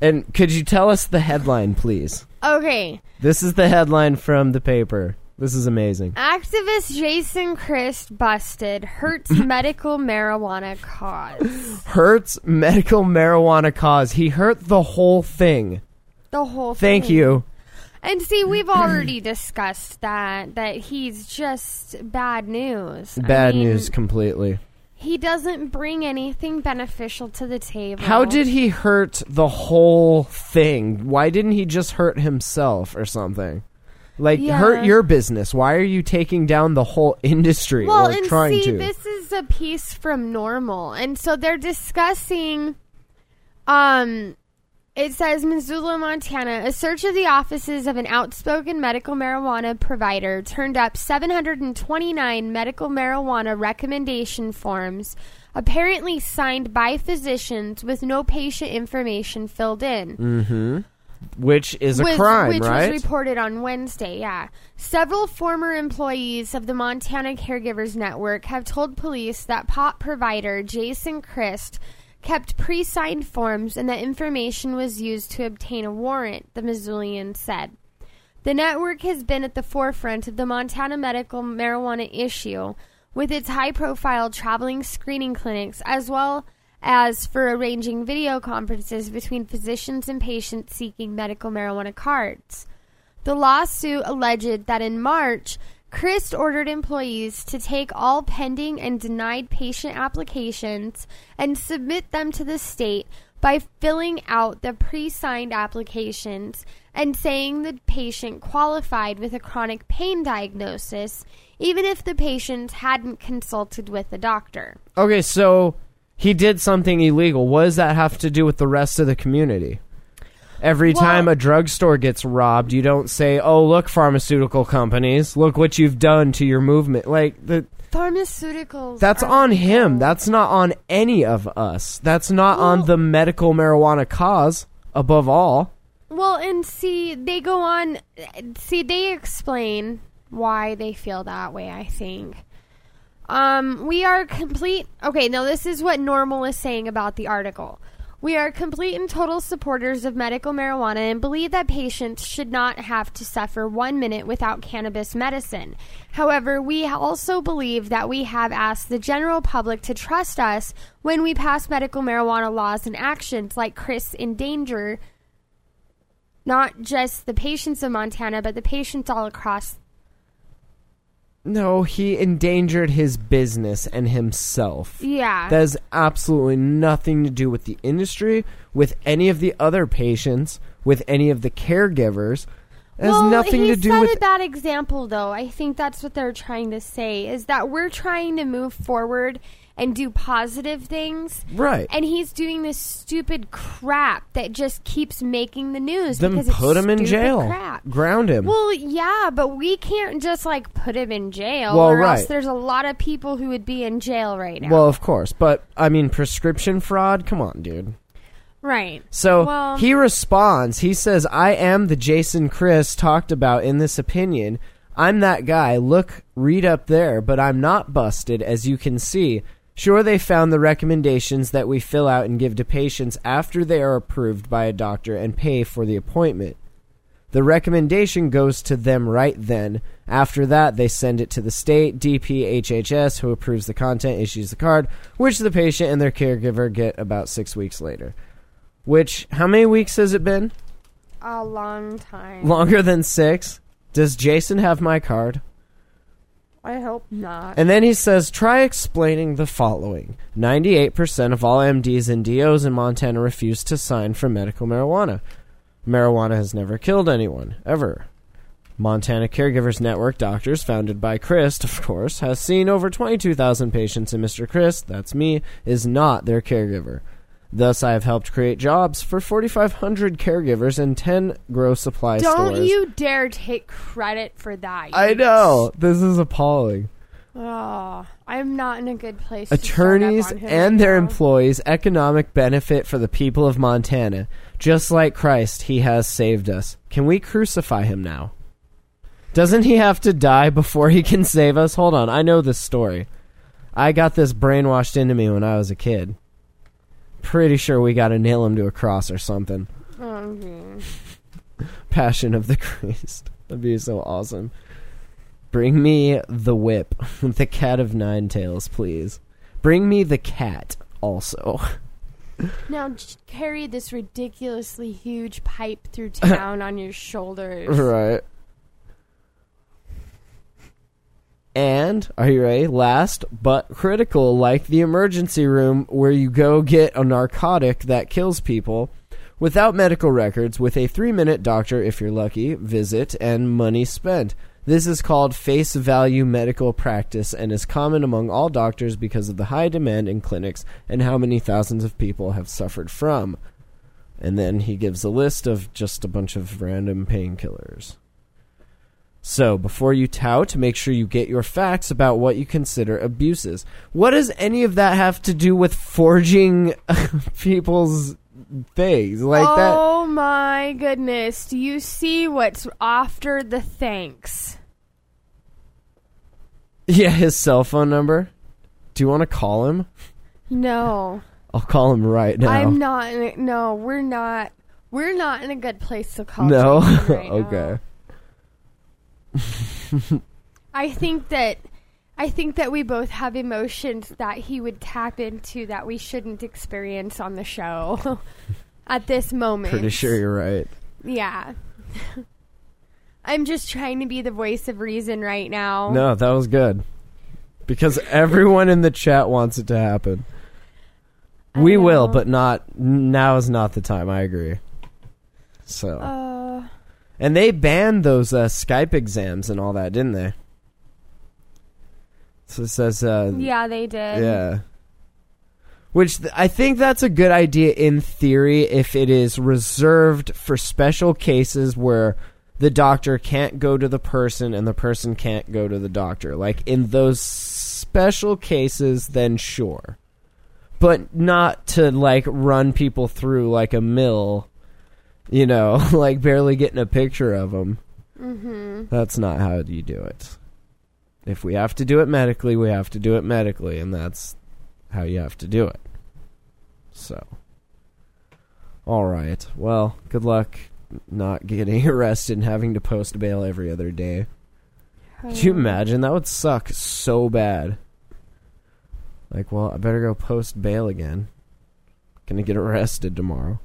And could you tell us the headline, please? Okay, This is the headline from the paper. This is amazing. activist Jason Christ busted. Hurts medical marijuana cause. Hurts medical marijuana cause. He hurt the whole thing. The whole. Thing. Thank you. And see, we've already discussed that that he's just bad news. I Bad mean, news completely. He doesn't bring anything beneficial to the table. How did he hurt the whole thing? Why didn't he just hurt himself or something? Like Yeah. hurt your business. Why are you taking down the whole industry Well, or and trying see, to? this is a piece from NORML, and so they're discussing. Um, it says Missoula, Montana. A search of the offices of an outspoken medical marijuana provider turned up 729 medical marijuana recommendation forms, apparently signed by physicians with no patient information filled in. Mm-hmm. which is a Which- crime, which right? was reported on Wednesday. Yeah, several former employees of the Montana Caregivers Network have told police that pot provider Jason Christ kept pre-signed forms and that information was used to obtain a warrant. The Missoulian said. The network has been at the forefront of the Montana medical marijuana issue with its high profile traveling screening clinics as well as for arranging video conferences between physicians and patients seeking medical marijuana cards. The lawsuit alleged that in March, Christ ordered employees to take all pending and denied patient applications and submit them to the state by filling out the pre signed applications and saying the patient qualified with a chronic pain diagnosis, even if the patient hadn't consulted with a doctor. Okay, so he did something illegal. What does that have to do with the rest of the community? Every Well- time a drugstore gets robbed, you don't say, "Oh, look, pharmaceutical companies, look what you've done to your movement." Like the Pharmaceuticals. that's on him. That's not on any of us. That's not Well- on the medical marijuana cause above all. Well, and see, they go on. See, they explain why they feel that way. I think. Um, we are complete. Okay, now this is what NORML is saying about the article. We are complete and total supporters of medical marijuana and believe that patients should not have to suffer one minute without cannabis medicine. However, we also believe that we have asked the general public to trust us when we pass medical marijuana laws and actions like Chris in Danger not just the patients of Montana, but the patients all across. No, he endangered his business and himself. Yeah. That has absolutely nothing to do with the industry, with any of the other patients, with any of the caregivers. It has well, nothing he to do with a bad example, though. I think that's what they're trying to say is that we're trying to move forward and do positive things, right. and he's doing this stupid crap that just keeps making the news. Then because it's put him in jail. Crap. Ground him. Well, yeah, but we can't just like put him in jail, Well, or right. else there's a lot of people who would be in jail right now. well, of course, but I mean prescription fraud. Come on, dude. right. So Well- he responds. He says, "I am the Jason Christ talked about in this opinion. I'm that guy. Look, read up there, but I'm not busted, as you can see." Sure, they found the recommendations that we fill out and give to patients after they are approved by a doctor and pay for the appointment. The recommendation goes to them right then. After that, they send it to the state DPHHS, who approves the content, issues the card, which the patient and their caregiver get about six weeks later. Which, how many weeks has it been? A long time. Longer than six? Does Jason have my card? I hope not. And then he says, try explaining the following 98% of all MDs and DOs in Montana refuse to sign for medical marijuana. Marijuana has never killed anyone, ever. Montana Caregivers Network Doctors, founded by Christ, of course, has seen over 22,000 patients, and Mr. Christ, that's me, is not their caregiver. Thus, I have helped create jobs for 4,500 caregivers and 10 grow supply stores. Don't stores. you dare take credit for that. you I know. This is appalling. Oh, I'm not in a good place. to start up Attorneys on him and right their now. employees economic benefit for the people of Montana. Just like Christ, he has saved us. Can we crucify him now? Doesn't he have to die before he can save us? Hold on, I know this story. I got this brainwashed into me when I was a kid. Pretty sure we got to nail him to a cross or something. Okay. Mm-hmm. Passion of the Christ. That'd be so awesome. Bring me the whip, the cat of nine tails, please. Bring me the cat also. Now carry this ridiculously huge pipe through town on your shoulders. right. And, are you ready? Last but critical, like the emergency room where you go get a narcotic that kills people without medical records with a three minute doctor, if you're lucky, visit and money spent. This is called face value medical practice and is common among all doctors because of the high demand in clinics and how many thousands of people have suffered from. And then he gives a list of just a bunch of random painkillers. So, before you tout, make sure you get your facts about what you consider abuses. What does any of that have to do with forging people's things like that? oh my goodness. Do you see what's after the thanks? Yeah, his cell phone number. Do you want to call him? No. I'll call him right now. I'm not in a, no, we're not we're not in a good place to call no. Right now. I think that I think that we both have emotions that he would tap into that we shouldn't experience on the show at this moment. Pretty sure you're right. Yeah. I'm just trying to be the voice of reason right now. No, that was good. Because everyone in the chat wants it to happen. I We will, but not now is not the time. I agree. So Uh, And they banned those uh, Skype exams and all that, didn't they? So it says, uh, Yeah, they did. yeah. Which th- I think that's a good idea in theory if it is reserved for special cases where the doctor can't go to the person and the person can't go to the doctor. Like in those special cases, then sure. But not to like run people through like a mill, you know, like barely getting a picture of them. Mm-hmm. That's not how you do it. If we have to do it medically, we have to do it medically, and that's how you have to do it. So, all right. Well, good luck not getting arrested and having to post bail every other day. Could you imagine? That would suck so bad. Like, well, I better go post bail again. Gonna get arrested tomorrow.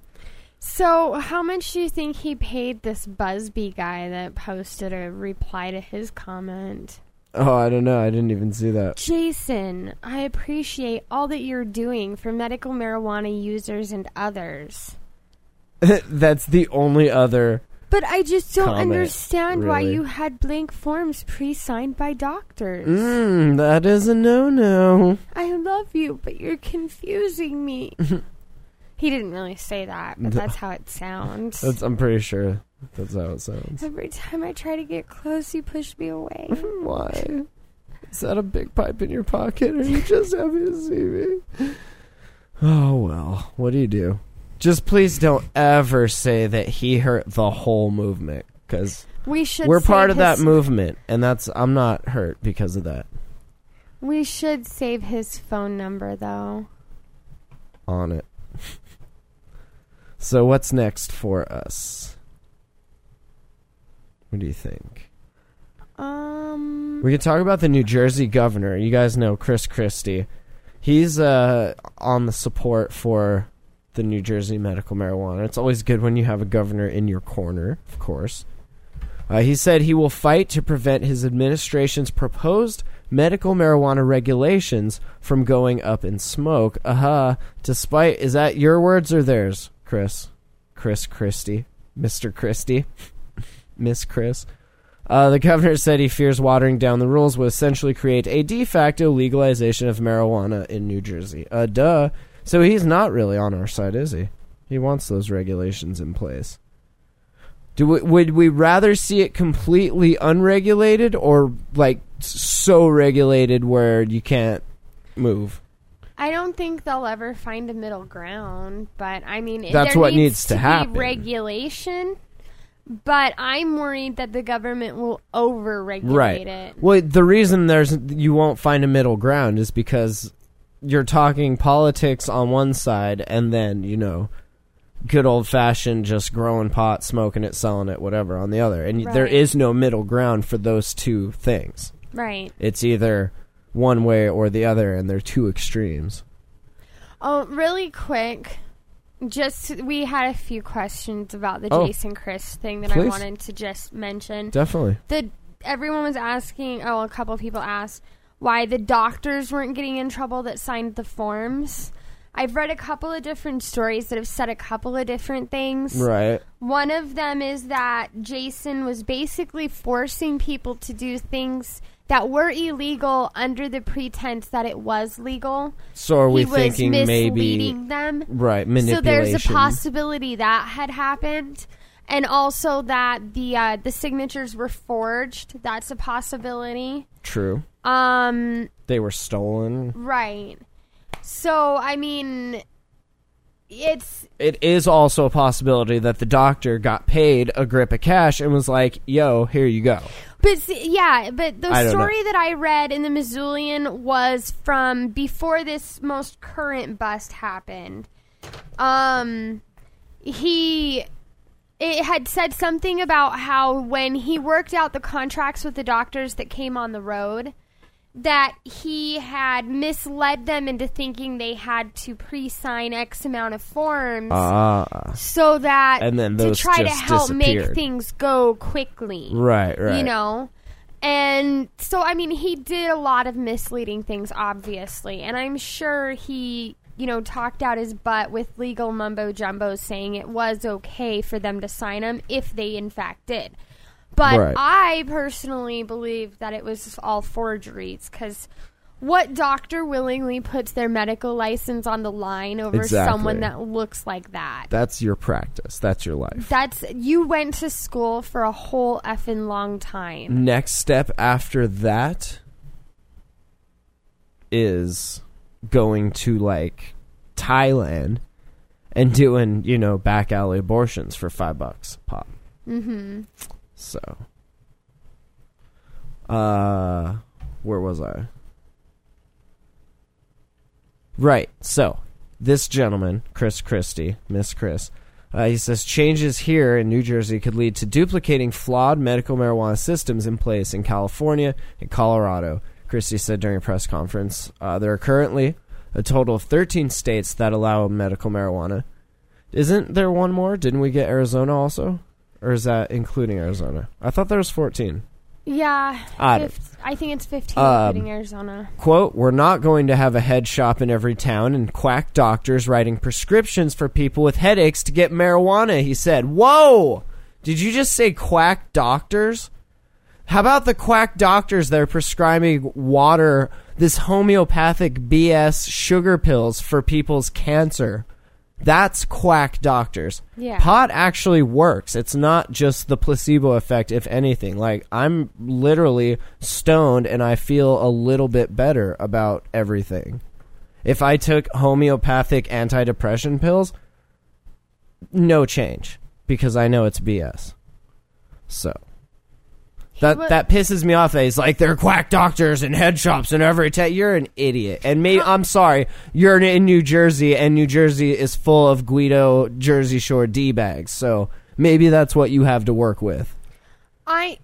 So, how much do you think he paid this Busby guy that posted a reply to his comment? Oh, I don't know. I didn't even see that. Jason, I appreciate all that you're doing for medical marijuana users and others. That's the only other. But I just don't Comment, understand why you had blank forms pre signed by doctors. Mmm, that is a no no. I love you, but you're confusing me. he didn't really say that, but that's how it sounds. That's, I'm pretty sure that's how it sounds. Every time I try to get close, you push me away. Why? Is that a big pipe in your pocket, or are you just happy to see me? Oh well, what do you do? Just please don't ever say that he hurt the whole movement, because We should. we're part of that his- movement, and that's I'm not hurt because of that. We should save his phone number, though. On it. So what's next for us? What do you think? Um. We could talk about the New Jersey governor. You guys know Chris Christie. He's uh, on the support for the New Jersey medical marijuana. It's always good when you have a governor in your corner, of course. Uh, he said he will fight to prevent his administration's proposed medical marijuana regulations from going up in smoke. Aha. Despite, is that your words or theirs, Chris? Chris Christie? Mr. Christie? Miss Chris? Uh, the governor said he fears watering down the rules will essentially create a de facto legalization of marijuana in New Jersey. Uh, duh. So he's not really on our side, is he? He wants those regulations in place. Do we, would we rather see it completely unregulated or like so regulated where you can't move? I don't think they'll ever find a middle ground, but I mean, That's there what needs, needs to be happen. regulation. But I'm worried that the government will over-regulate it. Well, the reason there's you won't find a middle ground is because you're talking politics on one side and then, you know, good old fashioned just growing pot, smoking it, selling it, whatever on the other. And there Right. is no middle ground for those two things. Right. It's either one way or the other and they're two extremes. Oh, really quick. Just we had a few questions about the Oh. Jason Christ thing that I wanted to just mention. Definitely. the everyone was asking oh a couple of people asked why the doctors weren't getting in trouble that signed the forms i've read a couple of different stories that have said a couple of different things Right. one of them is that jason was basically forcing people to do things that were illegal under the pretense that it was legal So are we he was thinking maybe them right so there's a possibility that had happened, and also that the uh, the signatures were forged. That's a possibility. True. Um, They were stolen. right. So I mean, it's It is also a possibility that the doctor got paid a grip of cash and was like, "Yo, here you go." But see, yeah, but the I story that I read in the Missoulian was from before this most current bust happened. Um, he it had said something about how when he worked out the contracts with the doctors that came on the road that he had misled them into thinking they had to pre-sign x amount of forms Ah, so that And then to try to help make things go quickly right, right. you know and so i mean he did a lot of misleading things obviously and i'm sure he you know, talked out his butt with legal mumbo jumbo saying it was okay for them to sign them if they in fact did. But Right. I personally believe that it was all forgeries because what doctor willingly puts their medical license on the line over Exactly. someone that looks like that? That's your practice. That's your life. That's you went to school for a whole effing long time. Next step after that is going to like Thailand and doing, you know, back alley abortions for five bucks pop. Mm-hmm. So, uh, where was I? Right. So, this gentleman, Chris Christie, Miss Chris, uh, he says changes here in New Jersey could lead to duplicating flawed medical marijuana systems in place in California and Colorado. Christie said during a press conference, uh, there are currently a total of 13 states that allow medical marijuana. Isn't there one more? Didn't we get Arizona also? Or is that including Arizona? I thought there was 14. Yeah, I fif- I think it's 15, Um, including Arizona. Quote, we're not going to have a head shop in every town and quack doctors writing prescriptions for people with headaches to get marijuana, he said. Whoa! Did you just say quack doctors? How about the quack doctors that are prescribing water, this homeopathic BS sugar pills for people's cancer? That's quack doctors. Yeah. Pot actually works. It's not just the placebo effect, if anything. Like, I'm literally stoned and I feel a little bit better about everything. If I took homeopathic antidepressant pills, no change because I know it's BS. So that wa- that pisses me off. That he's like they're quack doctors and head shops and every ta- you're an idiot. And me, I'm sorry, you're in New Jersey and New Jersey is full of Guido Jersey Shore d bags. So maybe that's what you have to work with. I.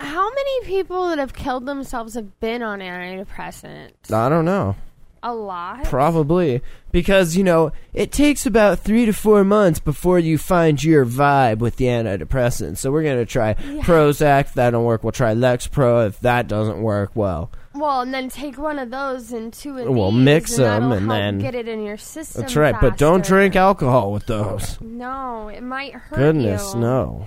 How many people that have killed themselves have been on antidepressants? I don't know. A lot. Probably because you know it takes about three to four months before you find your vibe with the antidepressant. So we're gonna try Prozac. If that don't work, we'll try Lexapro. If that doesn't work, well, well, and then take one of those and two of Well, these, mix and that'll 'em and then- get it in your system. that's right. But don't drink alcohol with those. No, it might hurt Goodness, you. no.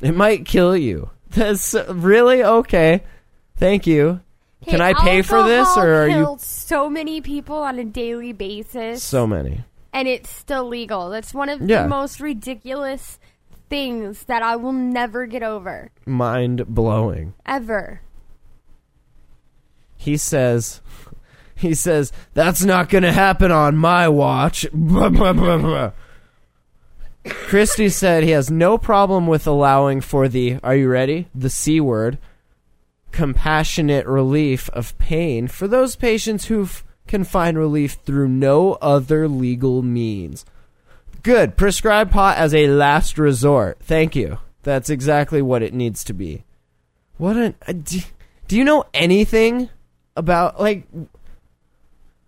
It might kill you. That's uh, really okay. Thank you. Can I pay for this, or are you so many people on a daily basis, so many? and it's still legal. That's one of Yeah. the most ridiculous things that I will never get over Mind blowing. ever. He says, he says that's not going to happen on my watch. Blah, blah, blah, blah. Christie said he has no problem with allowing for the. Are you ready? The c word. Compassionate relief of pain for those patients who f- can find relief through no other legal means. Good. Prescribe pot as a last resort. Thank you. That's exactly what it needs to be. What an. Uh, do, do you know anything about like?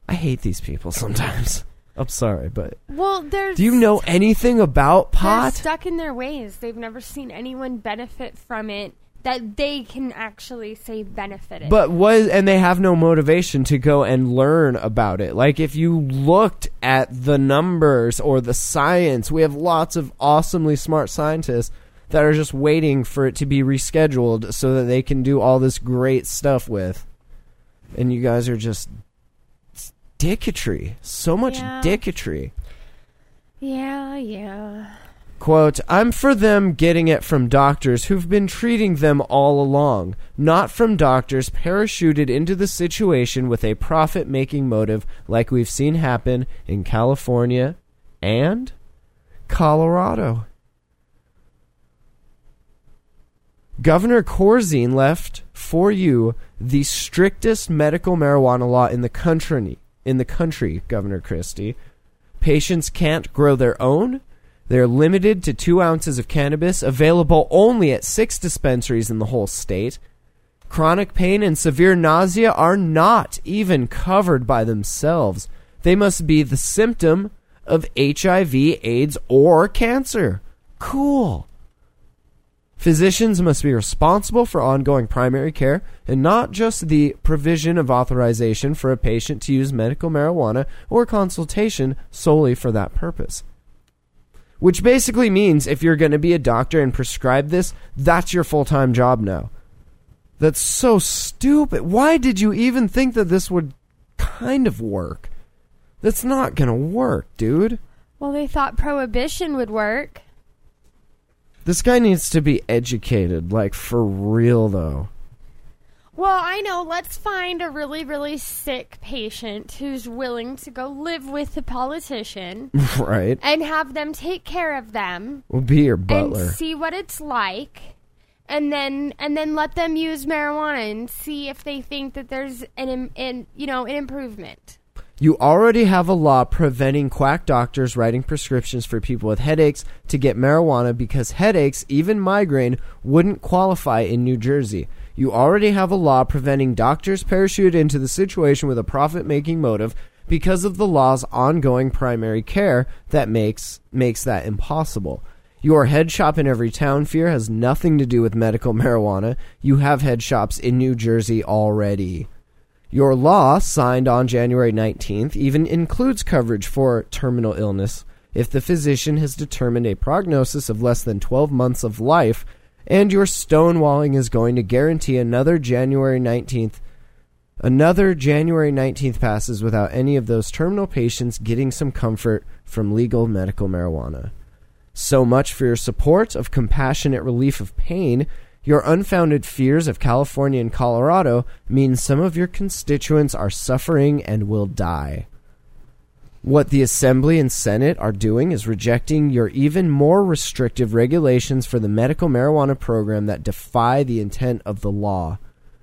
I hate these people sometimes. I'm sorry, but Well, there's do you know anything about They're pot? stuck in their ways. They've never seen anyone benefit from it that they can actually say benefited. But was and they have no motivation to go and learn about it. Like if you looked at the numbers or the science, we have lots of awesomely smart scientists that are just waiting for it to be rescheduled so that they can do all this great stuff with. And you guys are just dicketry. So much Yeah. dicketry. yeah, yeah. Quote, I'm for them getting it from doctors who've been treating them all along, not from doctors parachuted into the situation with a profit making motive like we've seen happen in California and Colorado. Governor Corzine left for you the strictest medical marijuana law in the country. In the country, Governor Christie, patients can't grow their own. They're limited to two ounces of cannabis, available only at six dispensaries in the whole state. Chronic pain and severe nausea are not even covered by themselves. They must be the symptom of HIV, AIDS, or cancer. Cool. Physicians must be responsible for ongoing primary care and not just the provision of authorization for a patient to use medical marijuana or consultation solely for that purpose. Which basically means if you're going to be a doctor and prescribe this, that's your full time job now. That's so stupid. Why did you even think that this would kind of work? That's not going to work, dude. Well, they thought prohibition would work. This guy needs to be educated, like for real, though. Well, I know. Let's find a really, really sick patient who's willing to go live with a politician right? and have them take care of them We'll be your butler. and see what it's like. And then, and then let them use marijuana and see if they think that there's an, an you know, an improvement. You already have a law preventing quack doctors writing prescriptions for people with headaches to get marijuana because headaches, even migraine, wouldn't qualify in New Jersey. You already have a law preventing doctors parachute into the situation with a profit making motive because of the law's ongoing primary care that makes makes that impossible. Your head shop in every town fear has nothing to do with medical marijuana. You have head shops in New Jersey already. Your law, signed on January 19th, even includes coverage for terminal illness if the physician has determined a prognosis of less than 12 months of life, and your stonewalling is going to guarantee another January 19th. Another January 19th passes without any of those terminal patients getting some comfort from legal medical marijuana. So much for your support of compassionate relief of pain. Your unfounded fears of California and Colorado mean some of your constituents are suffering and will die. What the Assembly and Senate are doing is rejecting your even more restrictive regulations for the medical marijuana program that defy the intent of the law,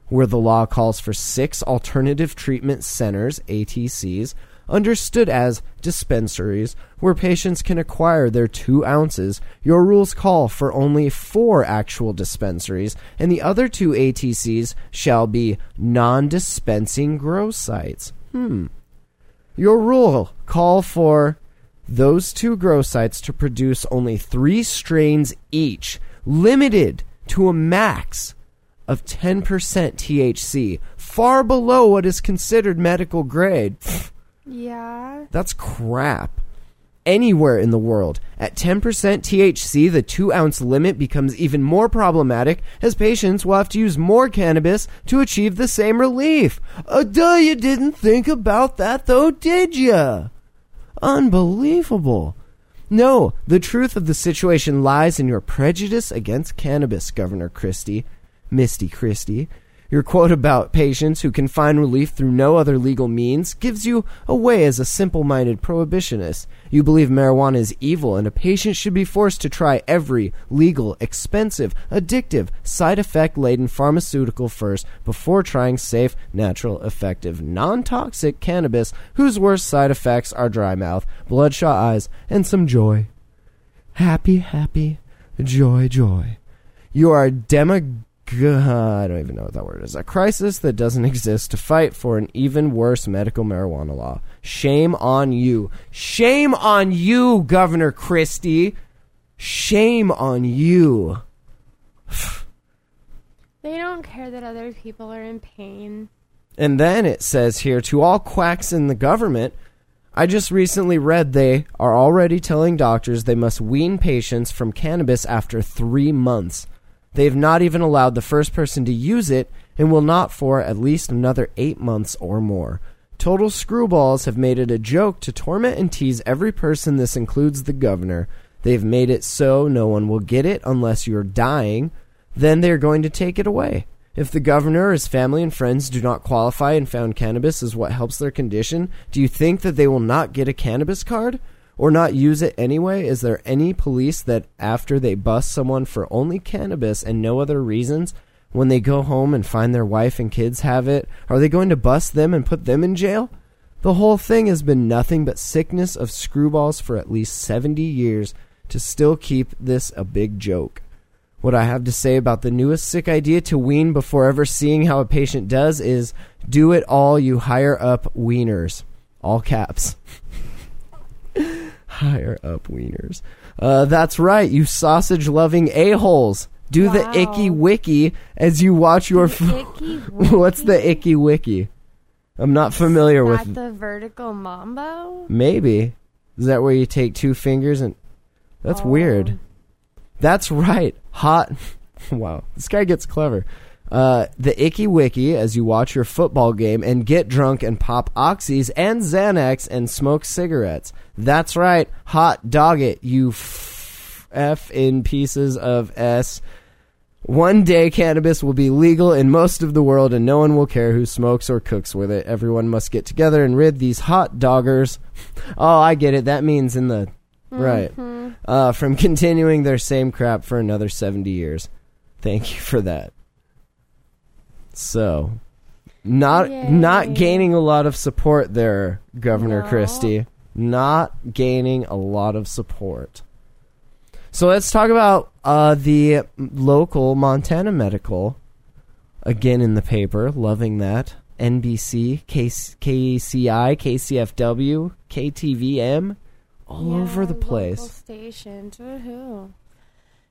where the law calls for six alternative treatment centers, ATCs, understood as dispensaries, where patients can acquire their two ounces. Your rules call for only four actual dispensaries, and the other two ATCs shall be non dispensing grow sites. Hmm. Your rule call for those two grow sites to produce only three strains each, limited to a max of 10% THC, far below what is considered medical grade. Yeah. That's crap. Anywhere in the world, at 10% THC, the two ounce limit becomes even more problematic as patients will have to use more cannabis to achieve the same relief. Uh, duh, you didn't think about that though, did ya? Unbelievable. No, the truth of the situation lies in your prejudice against cannabis, Governor Christie. Misty Christie. Your quote about patients who can find relief through no other legal means gives you away as a simple minded prohibitionist. You believe marijuana is evil and a patient should be forced to try every legal, expensive, addictive, side effect laden pharmaceutical first before trying safe, natural, effective, non toxic cannabis whose worst side effects are dry mouth, bloodshot eyes, and some joy. Happy, happy, joy, joy. You are a demog. I don't even know what that word is. A crisis that doesn't exist to fight for an even worse medical marijuana law. Shame on you. Shame on you, Governor Christie. Shame on you. They don't care that other people are in pain. And then it says here to all quacks in the government, I just recently read they are already telling doctors they must wean patients from cannabis after three months. They have not even allowed the first person to use it and will not for at least another eight months or more. Total screwballs have made it a joke to torment and tease every person, this includes the governor. They've made it so no one will get it unless you're dying. Then they're going to take it away. If the governor his family and friends do not qualify and found cannabis is what helps their condition, do you think that they will not get a cannabis card? Or not use it anyway? Is there any police that, after they bust someone for only cannabis and no other reasons, when they go home and find their wife and kids have it, are they going to bust them and put them in jail? The whole thing has been nothing but sickness of screwballs for at least 70 years to still keep this a big joke. What I have to say about the newest sick idea to wean before ever seeing how a patient does is do it all, you higher up wieners. All caps. higher up wieners. Uh, that's right, you sausage loving a-holes. Do the icky wiki as you watch your. F- What's the icky wiki? I'm not familiar Is that with. the vertical mambo? Maybe is that where you take two fingers and? That's Oh. weird. That's right. Hot. wow, this guy gets clever. Uh, the icky wiki as you watch your football game and get drunk and pop oxys and Xanax and smoke cigarettes. That's right. Hot dog it, you f, f in pieces of s. One day cannabis will be legal in most of the world and no one will care who smokes or cooks with it. Everyone must get together and rid these hot doggers. Oh, I get it. That means in the right. Uh, from continuing their same crap for another 70 years. Thank you for that. So, not Yay. not gaining a lot of support there, Governor No. Christie. Not gaining a lot of support. So let's talk about uh, the local Montana Medical. Again in the paper, loving that. NBC, KC, KCI, KCFW, KTVM, all over the Yeah, place. stations. Woohoo.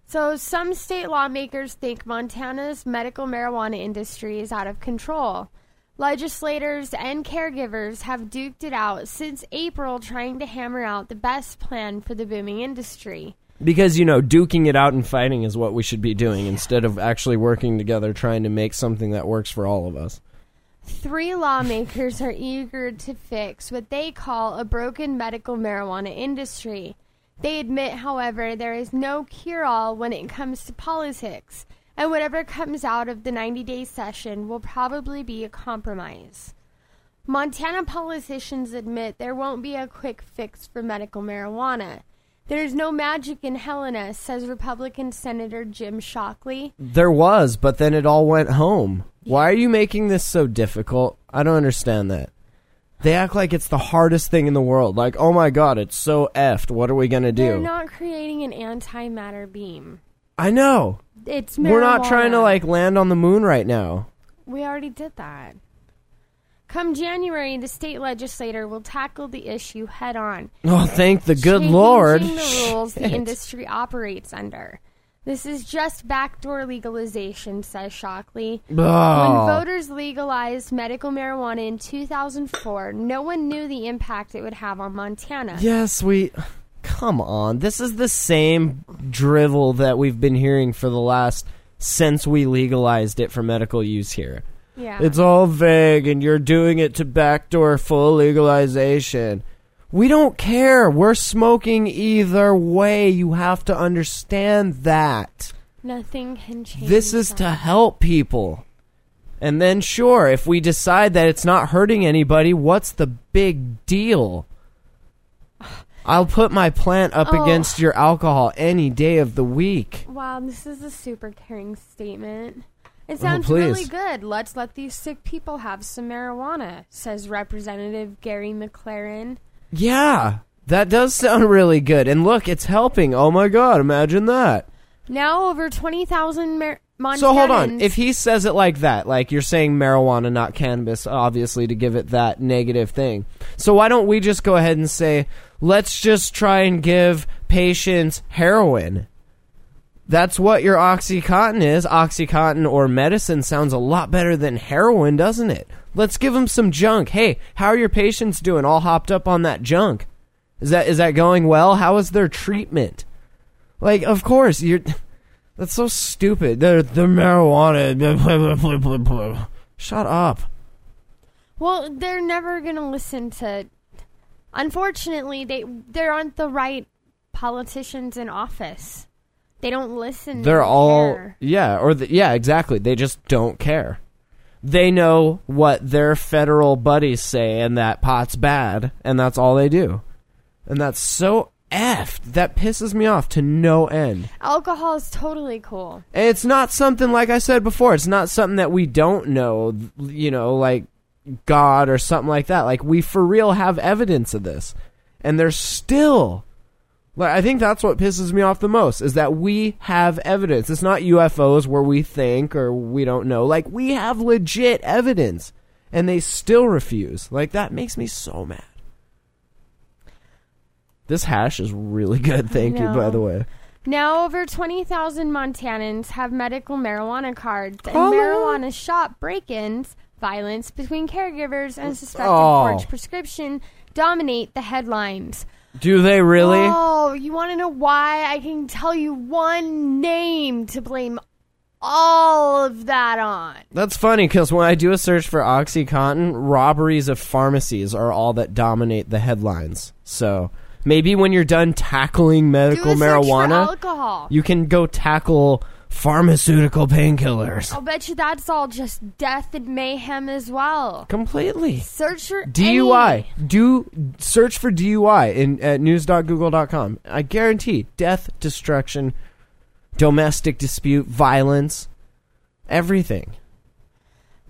So, some state lawmakers think Montana's medical marijuana industry is out of control. Legislators and caregivers have duked it out since April, trying to hammer out the best plan for the booming industry. Because, you know, duking it out and fighting is what we should be doing instead of actually working together trying to make something that works for all of us. Three lawmakers are eager to fix what they call a broken medical marijuana industry. They admit, however, there is no cure all when it comes to politics, and whatever comes out of the 90 day session will probably be a compromise. Montana politicians admit there won't be a quick fix for medical marijuana. There is no magic in Helena, says Republican Senator Jim Shockley. There was, but then it all went home. Why are you making this so difficult? I don't understand that. They act like it's the hardest thing in the world. Like, oh my god, it's so effed. What are we gonna do? They're not creating an antimatter beam. I know. It's We're not trying to like land on the moon right now. We already did that. Come January, the state legislator will tackle the issue head on. Oh, thank the good changing lord. the rules the industry operates under. This is just backdoor legalization, says Shockley. When Oh. voters legalized medical marijuana in 2004, no one knew the impact it would have on Montana. Yes, we. Come on. This is the same drivel that we've been hearing for the last. since we legalized it for medical use here. Yeah. It's all vague and you're doing it to backdoor full legalization. We don't care. We're smoking either way. You have to understand that. Nothing can change. This is that. to help people. And then, sure, if we decide that it's not hurting anybody, what's the big deal? I'll put my plant up Oh. against your alcohol any day of the week. Wow, this is a super caring statement. It Oh, sounds please. really good. Let's let these sick people have some marijuana, says Representative Gary MacLaren. Yeah, that does sound really good. And look, it's helping. Oh my god, imagine that. Now over 20,000 mar- Montanans. So hold on. If he says it like that, like you're saying marijuana, not cannabis, obviously to give it that negative thing. So why don't we just go ahead and say, let's just try and give patients heroin? That's what your Oxycontin is. Oxycontin or medicine sounds a lot better than heroin, doesn't it? Let's give them some junk. Hey, how are your patients doing? All hopped up on that junk. Is that is that going well? How is their treatment? Like, of course, you're. That's so stupid. The the marijuana. Shut up. well, they're never going to listen to. Unfortunately, they there aren't the right politicians in office. They don't listen. They're all care. yeah, or the, yeah, exactly. They just don't care. They know what their federal buddies say, and that pot's bad, and that's all they do. And that's so effed. That pisses me off to no end. Alcohol is totally cool. And it's not something like I said before. It's not something that we don't know. You know, like God or something like that. Like we for real have evidence of this, and they're still. Like I think that's what pisses me off the most is that we have evidence. It's not UFOs where we think or we don't know. Like we have legit evidence, and they still refuse. Like that makes me so mad. This hash is really good. Thank you, by the way. Now, over 20,000 Montanans have medical marijuana cards, and marijuana shop break ins, violence between caregivers, and suspected Oh. forged prescription dominate the headlines. Do they really? Oh, you want to know why? I can tell you one name to blame all of that on. That's funny because when I do a search for OxyContin, robberies of pharmacies are all that dominate the headlines. So maybe when you're done tackling Do medical a search for marijuana, alcohol. you can go tackle pharmaceutical painkillers. I'll bet you that's all just death and mayhem as well. Completely. Search for DUI. any- Do search for DUI in at news.google.com. I guarantee death, destruction, domestic dispute, violence, everything.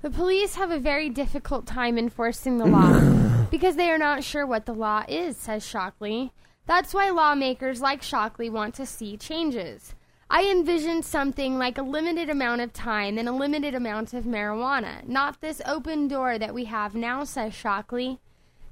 The police have a very difficult time enforcing the law because they are not sure what the law is, says Shockley. That's why lawmakers like Shockley want to see changes. I envision something like a limited amount of time and a limited amount of marijuana, not this open door that we have now, says Shockley.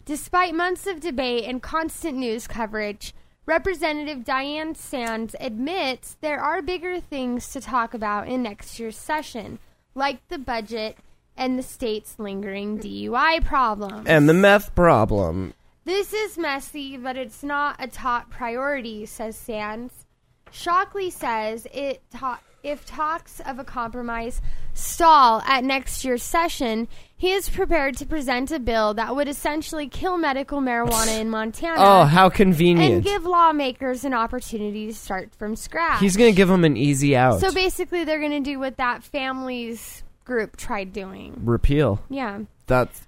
Despite months of debate and constant news coverage, Representative Diane Sands admits there are bigger things to talk about in next year's session, like the budget and the state's lingering DUI problem. And the meth problem. This is messy, but it's not a top priority, says Sands. Shockley says it ta- if talks of a compromise stall at next year's session, he is prepared to present a bill that would essentially kill medical marijuana in Montana Oh, how convenient. and give lawmakers an opportunity to start from scratch. He's going to give them an easy out. so basically, they're going to do what that families group tried doing. Repeal. Yeah. That's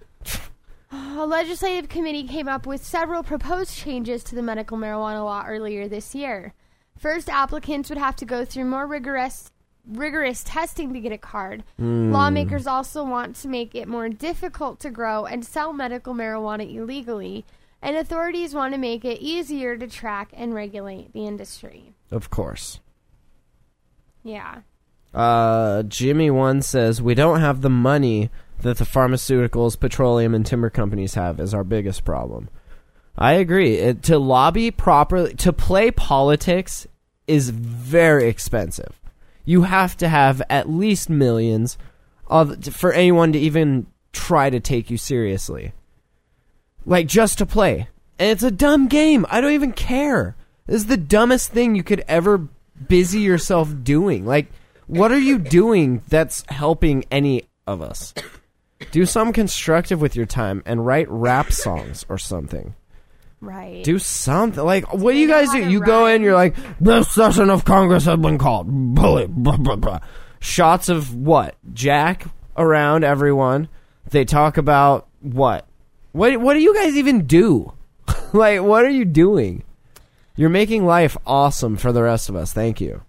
A legislative committee came up with several proposed changes to the medical marijuana law earlier this year. First, applicants would have to go through more rigorous rigorous testing to get a card. Lawmakers also want to make it more difficult to grow and sell medical marijuana illegally, and authorities want to make it easier to track and regulate the industry. of course. Yeah. Uh, Jimmy one says we don't have the money that the pharmaceuticals, petroleum, and timber companies have is our biggest problem. I agree. It, to lobby properly, to play politics is very expensive. You have to have at least millions of for anyone to even try to take you seriously. Like just to play. And it's a dumb game. I don't even care. This is the dumbest thing you could ever busy yourself doing. Like, what are you doing that's helping any of us? Do something constructive with your time and write rap songs or something. Right. Do something. Like, what do you guys do? You go in, you're like, this session of Congress has been called. Bully, blah, blah, blah. Shots of what? Jack around everyone. They talk about what? What, what do you guys even do? like, what are you doing? You're making life awesome for the rest of us. Thank you.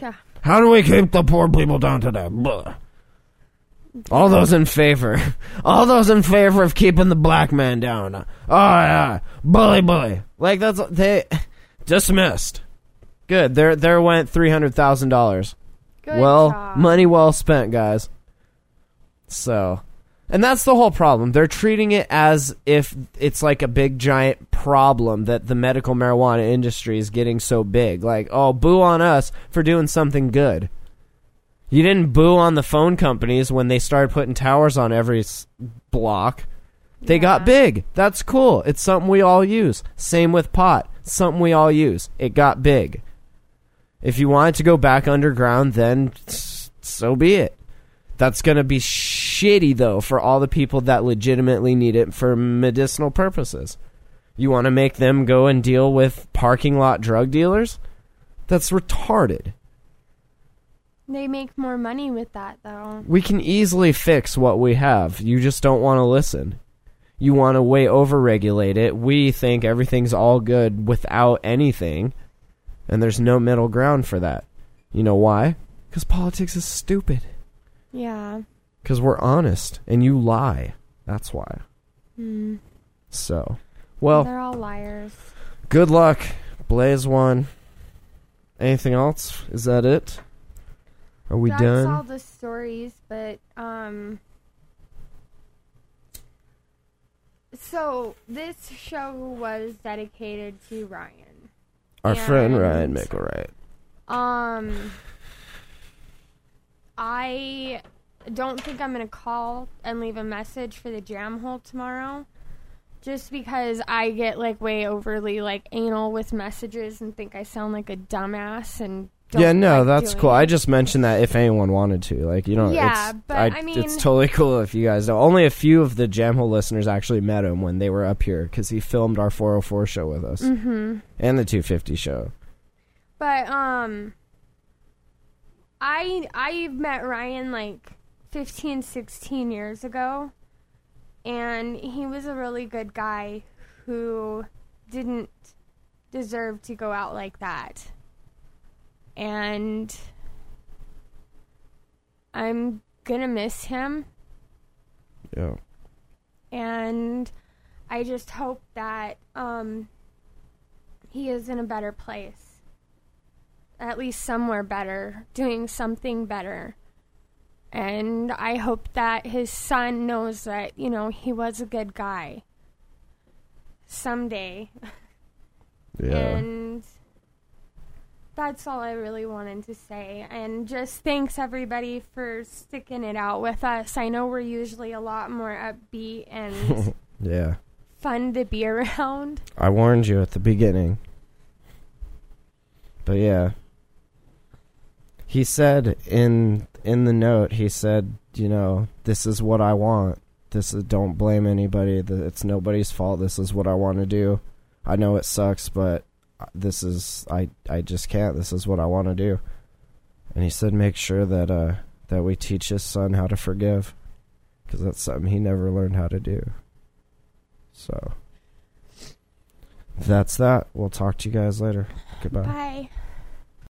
yeah. How do we keep the poor people down today? Blah. All those in favor. All those in favor of keeping the black man down. Oh yeah. Bully bully. Like that's they dismissed. Good. There there went three hundred thousand dollars. Good Well job. money well spent, guys. So and that's the whole problem. They're treating it as if it's like a big giant problem that the medical marijuana industry is getting so big. Like, oh, boo on us for doing something good. You didn't boo on the phone companies when they started putting towers on every s- block. They got big. That's cool. It's something we all use. Same with pot. Something we all use. It got big. If you want it to go back underground, then so be it. That's going to be shitty, though, for all the people that legitimately need it for medicinal purposes. You want to make them go and deal with parking lot drug dealers? That's retarded. They make more money with that, though. We can easily fix what we have. You just don't want to listen. You want to way overregulate it. We think everything's all good without anything, and there's no middle ground for that. You know why? Because politics is stupid. Yeah. Because we're honest, and you lie. That's why. Hmm. So, well, They're all liars. good luck. Blaze one. Anything else? Is that it? Are we That's done? all the stories, but um. So this show was dedicated to Ryan. Our friend and- Ryan Mickelwright. Um, I don't think I'm gonna call and leave a message for the jam hole tomorrow. Just because I get like way overly like anal with messages and think I sound like a dumbass and yeah, no, like that's cool. it. I just mentioned that if anyone wanted to, like, you know, Yeah, it's, but I mean- it's totally cool if you guys know. Only a few of the Jamhole listeners actually met him when they were up here because he filmed our 404 show with us Mhm. and the 250 show. But um I I met Ryan like 15 16 years ago and he was a really good guy who didn't deserve to go out like that. And I'm to miss him Yeah. and I just hope that um, he is in a better place, at least somewhere better, doing something better. And I hope that his son knows that you know he was a good guy. Someday, Yeah. and that's all I really wanted to say. And just thanks everybody for sticking it out with us. I know we're usually a lot more upbeat and yeah. fun to be around. I warned you at the beginning. But yeah. He said in in the note, he said, you know, this is what I want. This is don't blame anybody. It's nobody's fault. This is what I want to do. I know it sucks, but this is I I just can't. This is what I want to do. And he said make sure that uh that we teach his son how to forgive cuz that's something he never learned how to do. So that's that. We'll talk to you guys later. Goodbye. Bye.